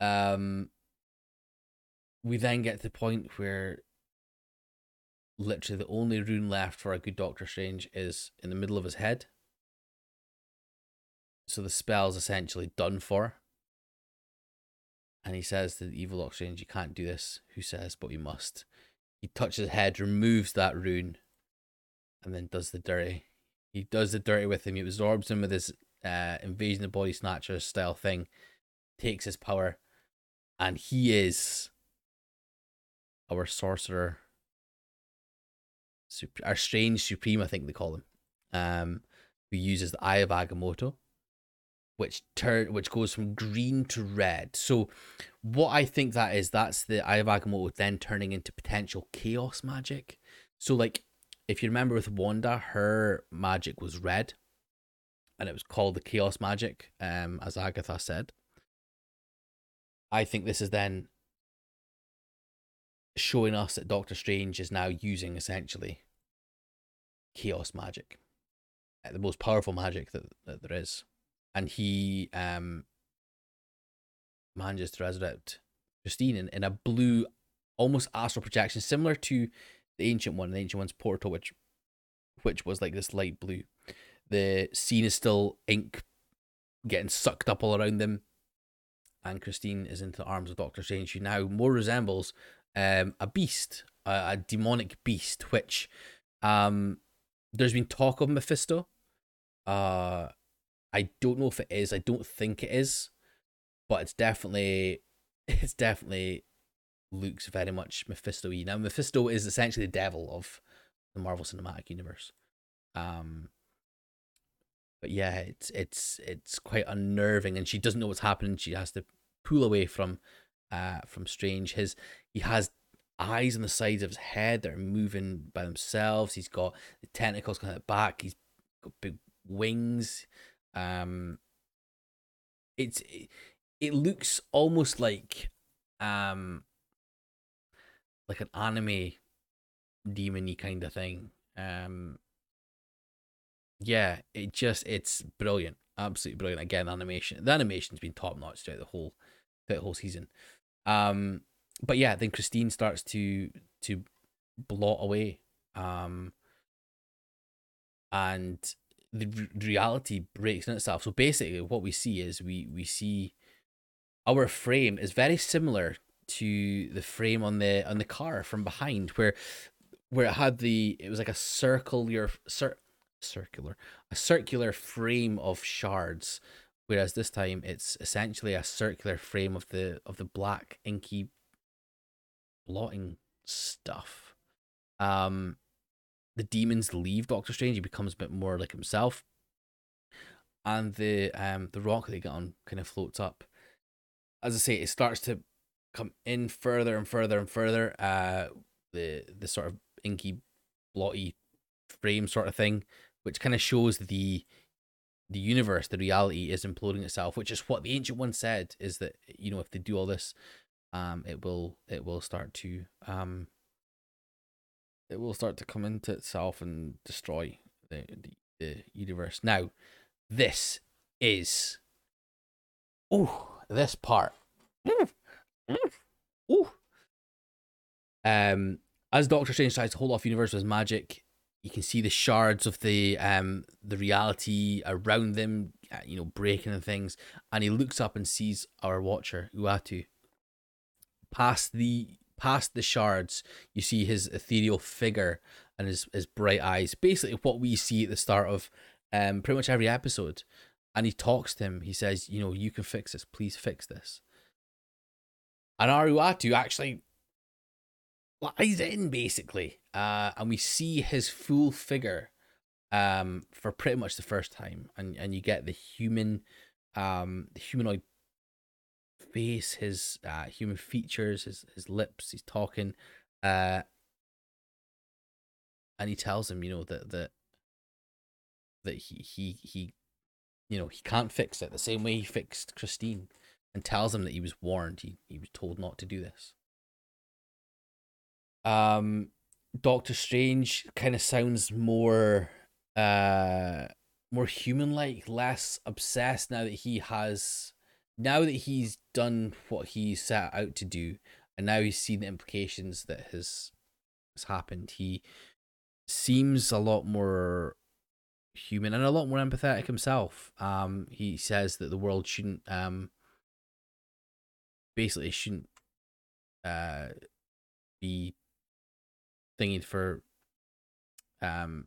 Um we then get to the point where literally the only rune left for a good Doctor Strange is in the middle of his head. So the spell's essentially done for. And he says to the evil Doctor Strange, You can't do this. Who says, but we must. He touches his head, removes that rune, and then does the dirty. He does the dirty with him. He absorbs him with his uh, invasion of body snatcher style thing, takes his power, and he is our sorcerer our strange supreme, I think they call him, um, who uses the Eye of Agamotto, which turn which goes from green to red. So, what I think that is, that's the Eye of Agamotto then turning into potential chaos magic. So, like if you remember with Wanda, her magic was red, and it was called the Chaos Magic, um, as Agatha said. I think this is then showing us that Doctor Strange is now using essentially chaos magic, uh, the most powerful magic that, that there is, and he um manages to resurrect Christine in, in a blue, almost astral projection, similar to the ancient one, the ancient one's portal, which which was like this light blue. The scene is still ink getting sucked up all around them. And Christine is into the arms of Doctor Strange, who now more resembles um, a beast, a, a demonic beast, which um, there's been talk of Mephisto. Uh, I don't know if it is. I don't think it is, but it's definitely, it's definitely looks very much Mephisto-y. Now, Mephisto is essentially the devil of the Marvel Cinematic Universe. Um, but yeah, it's it's it's quite unnerving, and she doesn't know what's happening. She has to pull away from uh from Strange. His he has eyes on the sides of his head that are moving by themselves. He's got the tentacles kind of back. He's got big wings. Um, it's it, it looks almost like um like an anime demony kind of thing. Um, yeah, it just it's brilliant, absolutely brilliant. Again, animation, the animation's been top notch throughout the whole throughout the whole season. Um, but yeah, then Christine starts to to blot away, um, and the r- reality breaks in itself. So basically, what we see is we we see our frame is very similar to the frame on the on the car from behind, where where it had the it was like a circular cir- circular a circular frame of shards whereas this time it's essentially a circular frame of the of the black inky blotting stuff. Um the demons leave doctor strange he becomes a bit more like himself. And the um the rock they get on kind of floats up. As i say it starts to come in further and further and further uh the the sort of inky blotty frame sort of thing which kind of shows the the universe, the reality is imploding itself, which is what the ancient one said is that you know if they do all this, um, it will it will start to um, it will start to come into itself and destroy the the, the universe. Now, this is oh this part. Ooh. Um, as Doctor Strange tries to hold off universe with magic, you can see the shards of the um the reality around them, uh, you know, breaking and things. And he looks up and sees our watcher Uatu. Past the past the shards, you see his ethereal figure and his his bright eyes. Basically, what we see at the start of um pretty much every episode. And he talks to him. He says, "You know, you can fix this. Please fix this." And our Uatu actually lies in basically, uh, and we see his full figure um, for pretty much the first time, and and you get the human, um, the humanoid face, his uh, human features, his his lips, he's talking, uh, and he tells him, you know, that that that he he he, you know, he can't fix it the same way he fixed Christine, and tells him that he was warned, he he was told not to do this. Um, Doctor Strange kind of sounds more uh more human like, less obsessed now that he has now that he's done what he set out to do and now he's seen the implications that has has happened. He seems a lot more human and a lot more empathetic himself. Um he says that the world shouldn't um basically shouldn't uh be thingy for um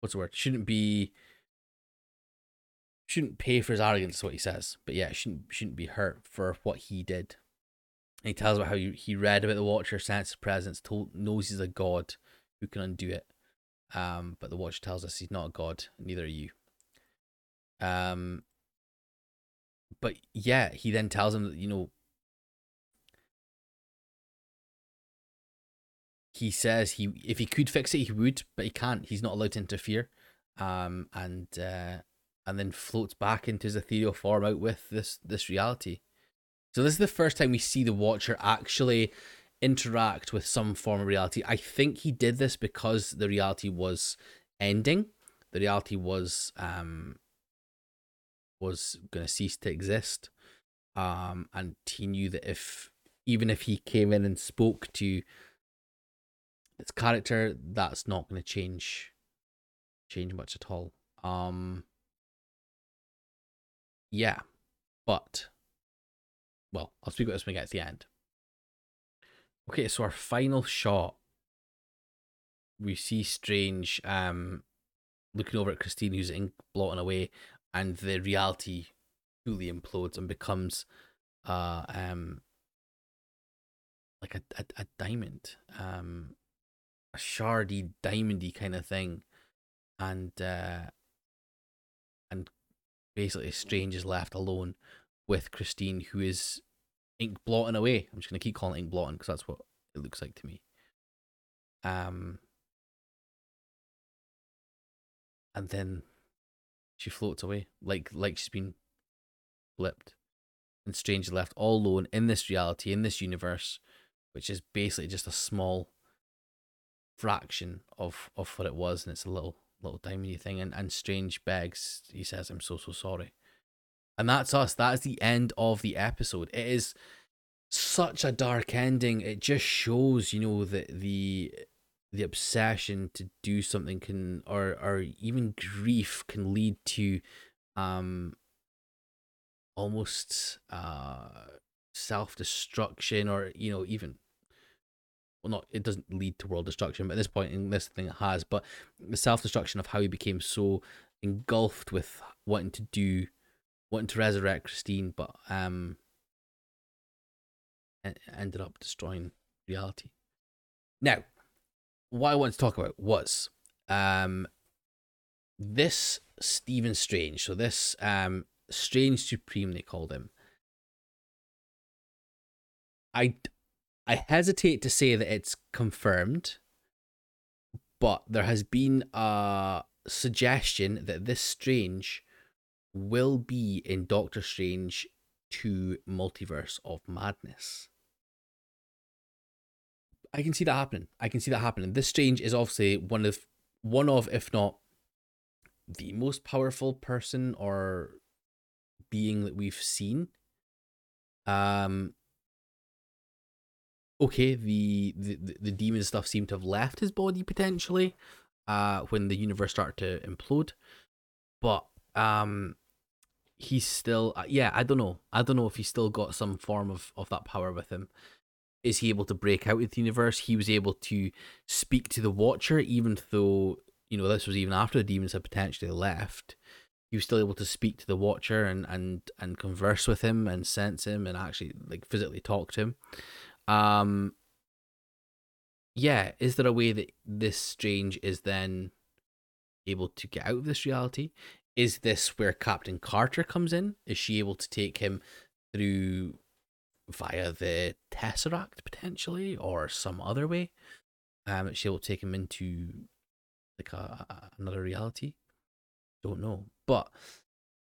what's the word? Shouldn't be shouldn't pay for his arrogance is what he says. But yeah shouldn't shouldn't be hurt for what he did. And he tells about how he, he read about the watcher sensed his presence told knows he's a god who can undo it. Um but the watcher tells us he's not a god neither are you. Um but yeah he then tells him that you know he says he if he could fix it he would but he can't he's not allowed to interfere um and uh and then floats back into his ethereal form out with this this reality. So this is the first time we see the Watcher actually interact with some form of reality. I think he did this because the reality was ending. The reality was um was going to cease to exist. Um and he knew that if even if he came in and spoke to its character, that's not going to change change much at all. Um yeah. But well, I'll speak about this when we get to the end. Okay, so our final shot, we see Strange um looking over at Christine, who's ink blotting away, and the reality fully implodes and becomes uh um like a, a, a diamond, um a shardy, diamondy kind of thing, and uh and basically Strange is left alone with Christine, who is ink blotting away. I'm just gonna keep calling ink blotting because that's what it looks like to me. Um, and then she floats away like like she's been flipped, and Strange is left all alone in this reality, in this universe, which is basically just a small fraction of of what it was, and it's a little little tiny thing. And and Strange begs, he says, "I'm so so sorry." And that's us. That is the end of the episode. It is such a dark ending. It just shows, you know, that the the obsession to do something can or or even grief can lead to um almost uh self-destruction or you know even well not it doesn't lead to world destruction but at this point in this thing it has but the self-destruction of how he became so engulfed with wanting to do wanting to resurrect Christine, but um, ended up destroying reality. Now, what I want to talk about was um, this Stephen Strange. So this um, Strange Supreme, they called him. I I hesitate to say that it's confirmed, but there has been a suggestion that this Strange will be in Doctor Strange 2 Multiverse of Madness. I can see that happening. I can see that happening. This Strange is obviously one of one of, if not the most powerful person or being that we've seen. Um okay, the the, the demon stuff seemed to have left his body potentially, uh, when the universe started to implode. But um he's still uh, yeah i don't know. I don't know if he's still got some form of of that power with him. Is he able to break out of the universe? He was able to speak to the watcher even though you know this was even after the demons had potentially left. He was still able to speak to the watcher and and and converse with him and sense him and actually like physically talk to him um yeah is there a way that this strange is then able to get out of this reality is this where Captain Carter comes in? Is she able to take him through via the Tesseract potentially, or some other way? Um, she will take him into like a, a, another reality? Don't know, but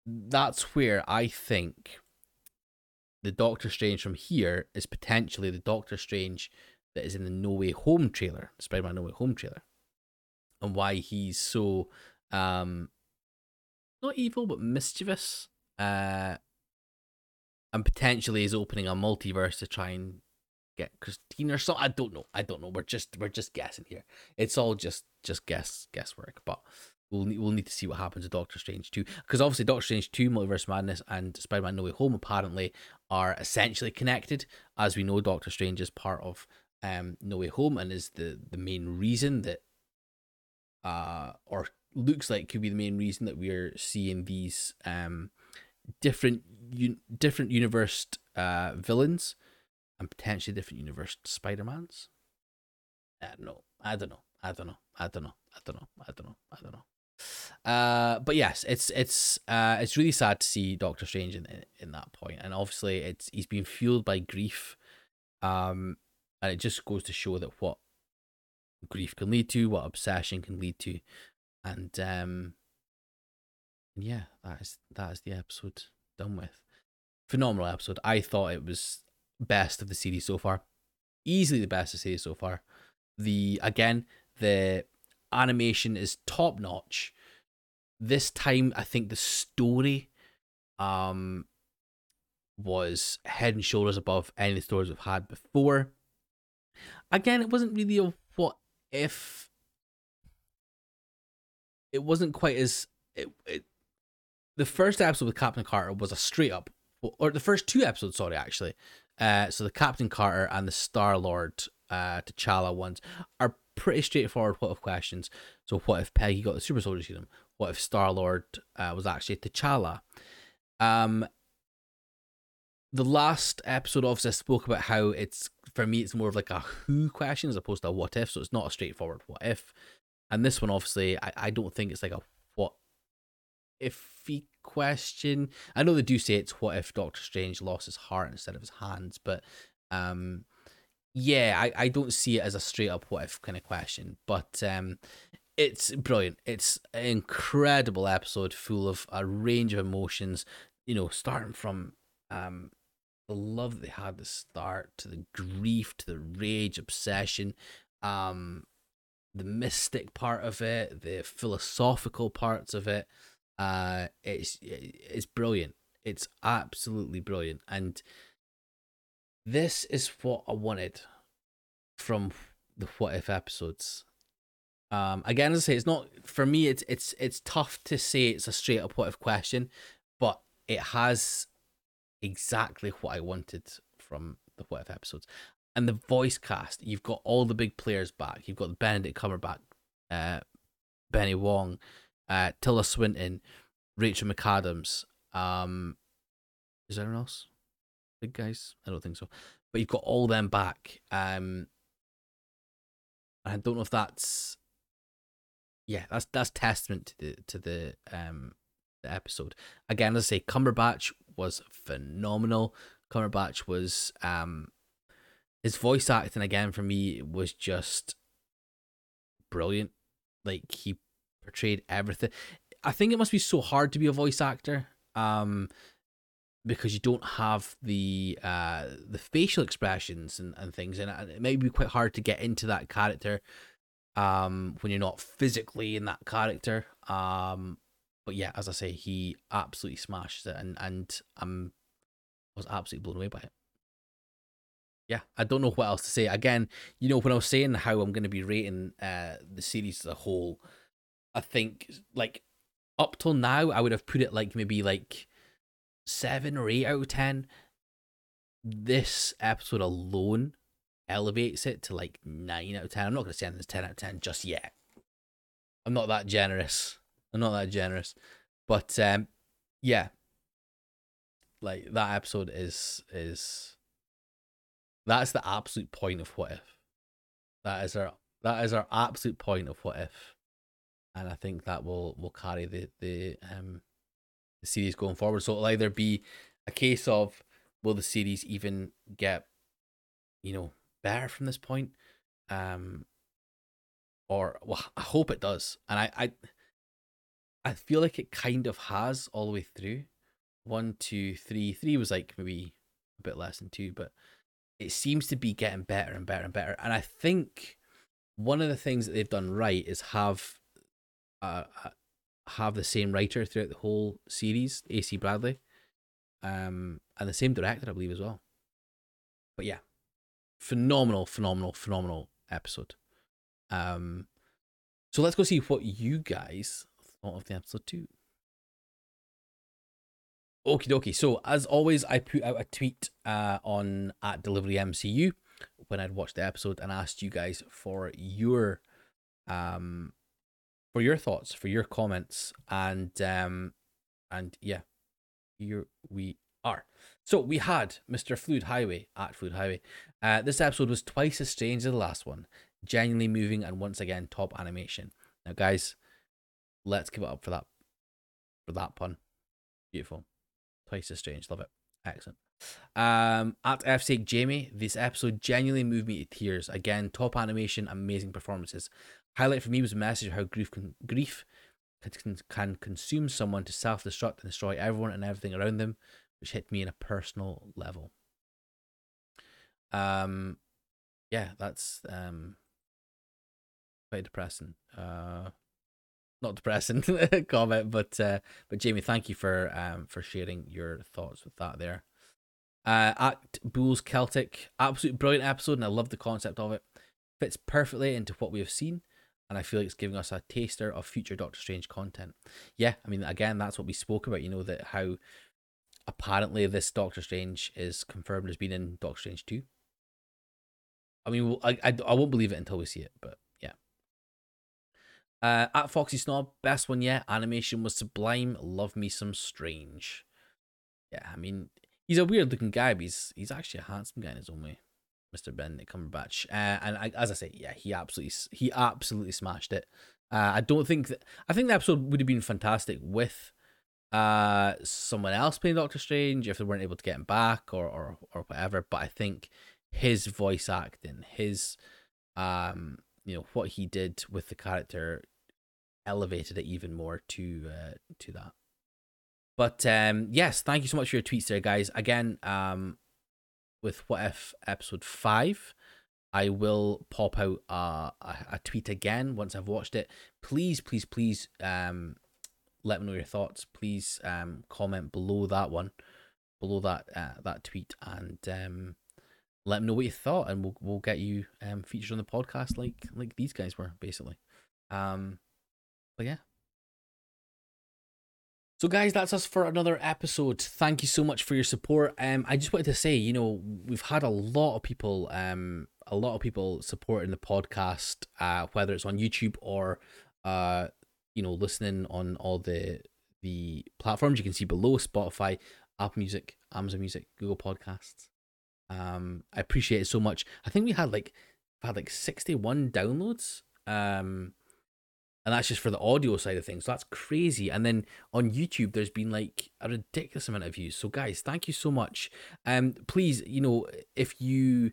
that's where I think the Doctor Strange from here is potentially the Doctor Strange that is in the No Way Home trailer, Spider-Man No Way Home trailer, and why he's so um not evil but mischievous. Uh, and potentially is opening a multiverse to try and get Christine or so. I don't know. I don't know. We're just we're just guessing here. It's all just just guess guesswork. But we'll need, we'll need to see what happens with Doctor Strange two because obviously Doctor Strange two, Multiverse Madness, and Spider Man No Way Home apparently are essentially connected. As we know, Doctor Strange is part of um No Way Home and is the the main reason that uh or looks like could be the main reason that we're seeing these um different un- different universe uh villains and potentially different universe Spider-Mans. I don't know. I don't know. I don't know. I don't know. I don't know. I don't know. I don't know. Uh, but yes, it's it's uh it's really sad to see Doctor Strange in in that point, and obviously it's he's been fueled by grief, um, and it just goes to show that what grief can lead to, what obsession can lead to, and um yeah, that is that is the episode done with. Phenomenal episode. I thought it was best of the series so far. Easily the best of the series so far. The again, the animation is top notch. This time I think the story um was head and shoulders above any stories we've had before. Again, it wasn't really a what if it wasn't quite as it, it the first episode with Captain Carter was a straight up or the first two episodes, sorry, actually. Uh, so the Captain Carter and the Star Lord uh, T'Challa ones are pretty straightforward. What if questions? So what if Peggy got the super soldier serum? What if Star Lord uh, was actually T'Challa? Um, the last episode obviously I spoke about how it's for me it's more of like a who question as opposed to a what if, so it's not a straightforward what if. And this one obviously I, I don't think it's like a what iffy question. I know they do say it's what if Doctor Strange lost his heart instead of his hands, but um yeah, I, I don't see it as a straight up what if kind of question. But um it's brilliant. It's an incredible episode full of a range of emotions, you know, starting from um the love they had the start to the grief to the rage obsession um the mystic part of it the philosophical parts of it uh it's it's brilliant it's absolutely brilliant and this is what i wanted from the what if episodes um again as i say it's not for me it's it's it's tough to say it's a straight up what if question but it has exactly what I wanted from the What If episodes. And the voice cast, you've got all the big players back. You've got Benedict Cumberbatch, uh, Benny Wong, uh, Tilda Swinton, Rachel McAdams. Um, is there anyone else? Big guys? I don't think so. But you've got all them back. Um, I don't know if that's yeah, that's that's testament to the to the um the episode. Again, as I say, Cumberbatch was phenomenal. Cumberbatch was um his voice acting again for me was just brilliant. Like he portrayed everything. I think it must be so hard to be a voice actor. Um because you don't have the uh the facial expressions and, and things and it may be quite hard to get into that character um when you're not physically in that character um but yeah, as I say, he absolutely smashed it, and and I'm was absolutely blown away by it. Yeah, I don't know what else to say. Again, you know, when I was saying how I'm going to be rating uh, the series as a whole, I think like up till now, I would have put it like maybe like seven or eight out of ten. This episode alone elevates it to like nine out of ten. I'm not going to say anything's ten out of ten just yet. I'm not that generous. I'm not that generous, but um, yeah, like that episode is is that's the absolute point of what if. That is our that is our absolute point of what if, and I think that will will carry the the um the series going forward. So it'll either be a case of will the series even get you know better from this point, um, or well, I hope it does, and I I I feel like it kind of has all the way through. One, two, three. Three was like maybe a bit less than two, but it seems to be getting better and better and better. And I think one of the things that they've done right is have uh, have the same writer throughout the whole series, AC Bradley, um, and the same director, I believe, as well. But yeah, phenomenal, phenomenal, phenomenal episode. Um, so let's go see what you guys thought of the episode too. Okie dokie. So as always, I put out a tweet uh, on at Delivery MCU when I'd watched the episode and asked you guys for your um for your thoughts, for your comments, and um and yeah, here we are. So we had Mr. Fluid Highway at Fluid Highway. Uh, this episode was twice as strange as the last one, genuinely moving and once again top animation. Now, guys, let's give it up for that for that pun. Beautiful. Twice as strange. Love it. Excellent. Um, at F Jamie, this episode genuinely moved me to tears. Again, top animation, amazing performances. Highlight for me was a message of how grief can grief can, can consume someone to self destruct and destroy everyone and everything around them, which hit me in a personal level. Um, yeah, that's um quite depressing. Uh, not depressing comment, but uh, but Jamie, thank you for um for sharing your thoughts with that there. Uh, Act Bulls Celtic, absolute brilliant episode, and I love the concept of it. Fits perfectly into what we have seen, and I feel like it's giving us a taster of future Doctor Strange content. Yeah, I mean, again, that's what we spoke about. You know that how apparently this Doctor Strange is confirmed as being in Doctor Strange two. I mean, I, I, I won't believe it until we see it, but yeah. Uh, at Foxy Snob, best one yet. Animation was sublime. Love me some Strange. Yeah, I mean, he's a weird looking guy, but he's he's actually a handsome guy in his own way, Mr. Benedict Cumberbatch. Uh, and I, as I say, yeah, he absolutely he absolutely smashed it. Uh, I don't think that I think the episode would have been fantastic with uh someone else playing Doctor Strange if they weren't able to get him back or or or whatever. But I think his voice acting, his um, you know, what he did with the character elevated it even more to uh, to that. But um, yes, thank you so much for your tweets there, guys. Again, um, with what if episode five, I will pop out a, a, tweet again once I've watched it. Please, please, please, um, let me know your thoughts. Please, um, comment below that one, below that uh, that tweet, and um, let me know what you thought, and we'll we'll get you um featured on the podcast like like these guys were basically. Um, but yeah. So guys, that's us for another episode. Thank you so much for your support. Um, I just wanted to say, you know, we've had a lot of people, um, a lot of people supporting the podcast, uh, whether it's on YouTube or, uh, you know, listening on all the the platforms you can see below: Spotify, Apple Music, Amazon Music, Google Podcasts. Um, I appreciate it so much. I think we had like had like sixty one downloads. Um, and that's just for the audio side of things. So that's crazy. And then on YouTube, there's been like a ridiculous amount of views. So guys, thank you so much. Um, please, you know, if you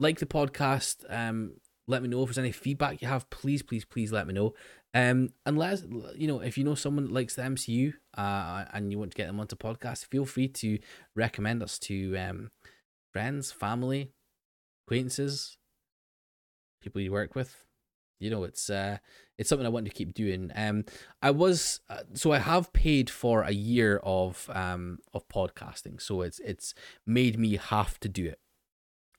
like the podcast, um, let me know if there's any feedback you have. Please, please, please let me know. Um, unless you know if you know someone that likes the MCU, uh, and you want to get them onto podcast, feel free to recommend us to um friends, family, acquaintances, people you work with. You know, it's uh, it's something I want to keep doing. Um, I was uh, so I have paid for a year of um of podcasting, so it's it's made me have to do it.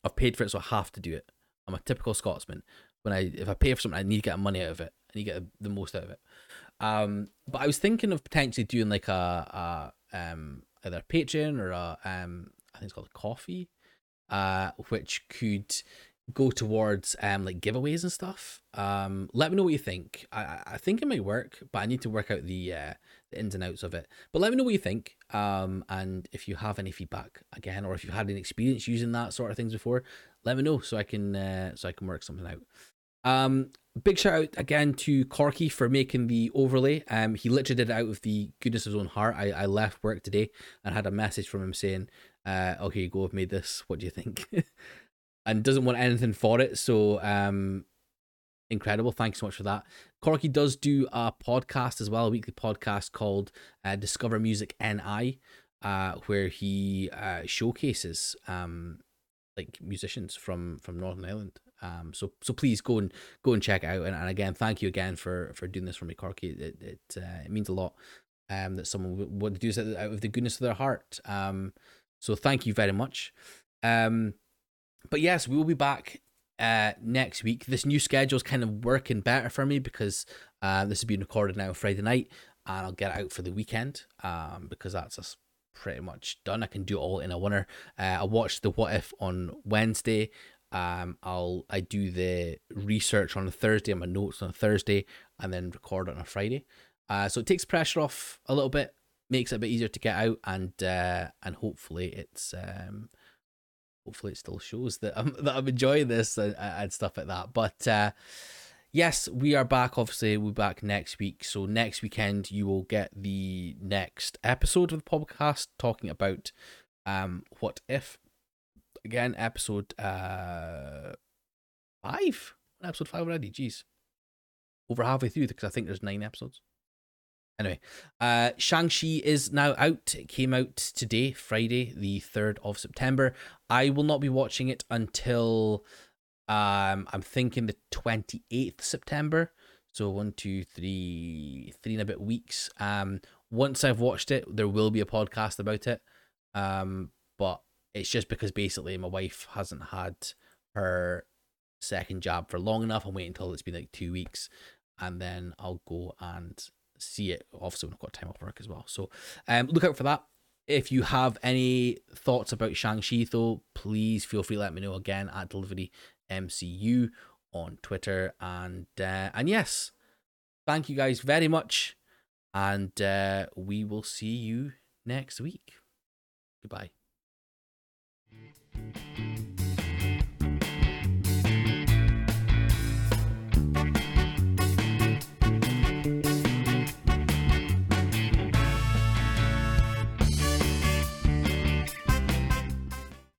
I've paid for it, so I have to do it. I'm a typical Scotsman. When I if I pay for something, I need to get money out of it. I need to get the most out of it. Um, but I was thinking of potentially doing like a, a um either a Patreon or a um I think it's called a Ko-fi uh, which could go towards um like giveaways and stuff. Um, let me know what you think. I I think it might work, but I need to work out the uh the ins and outs of it. But let me know what you think. Um, and if you have any feedback again, or if you've had any experience using that sort of things before, let me know so I can uh so I can work something out. Um, big shout out again to Corky for making the overlay. Um, he literally did it out of the goodness of his own heart. I, I left work today and had a message from him saying, uh, "Okay, you go. I've made this. What do you think?" and doesn't want anything for it. So, um, incredible. Thanks so much for that. Corky does do a podcast as well, a weekly podcast called uh, Discover Music NI, uh, where he uh, showcases um like musicians from from Northern Ireland. Um, so so please go and go and check out. And, and again, thank you again for for doing this for me, Corky. It it uh, it means a lot. Um, that someone would, would do this out of the goodness of their heart. Um, so thank you very much. Um, but yes, we will be back uh next week. This new schedule is kind of working better for me because uh, this is being recorded now Friday night, and I'll get out for the weekend. Um, because that's us pretty much done. I can do it all in a winner. Uh, I watched the What If on Wednesday. Um, I'll I do the research on a Thursday my notes on a Thursday, and then record on a Friday. Uh, so it takes pressure off a little bit, makes it a bit easier to get out, and uh, and hopefully it's um, hopefully it still shows that I'm that I'm enjoying this and, and stuff like that. But uh, yes, we are back. Obviously, we're back next week. So next weekend you will get the next episode of the podcast talking about um what if again, episode uh five. Episode five already. Jeez, over halfway through because I think there's nine episodes. Anyway, uh, Shang-Chi is now out. It came out today, Friday, the 3rd of September. I will not be watching it until um, I'm thinking the 28th September. So one, two, three, three and a bit weeks. Um, once I've watched it, there will be a podcast about it. Um, but it's just because basically my wife hasn't had her second jab for long enough. I'm waiting until it's been like two weeks, and then I'll go and see it. Obviously, when I've got time off work as well. So um, look out for that. If you have any thoughts about Shang-Chi, though, please feel free to let me know again at Delivery MCU on Twitter. And uh, and yes, thank you guys very much. And uh, we will see you next week. Goodbye.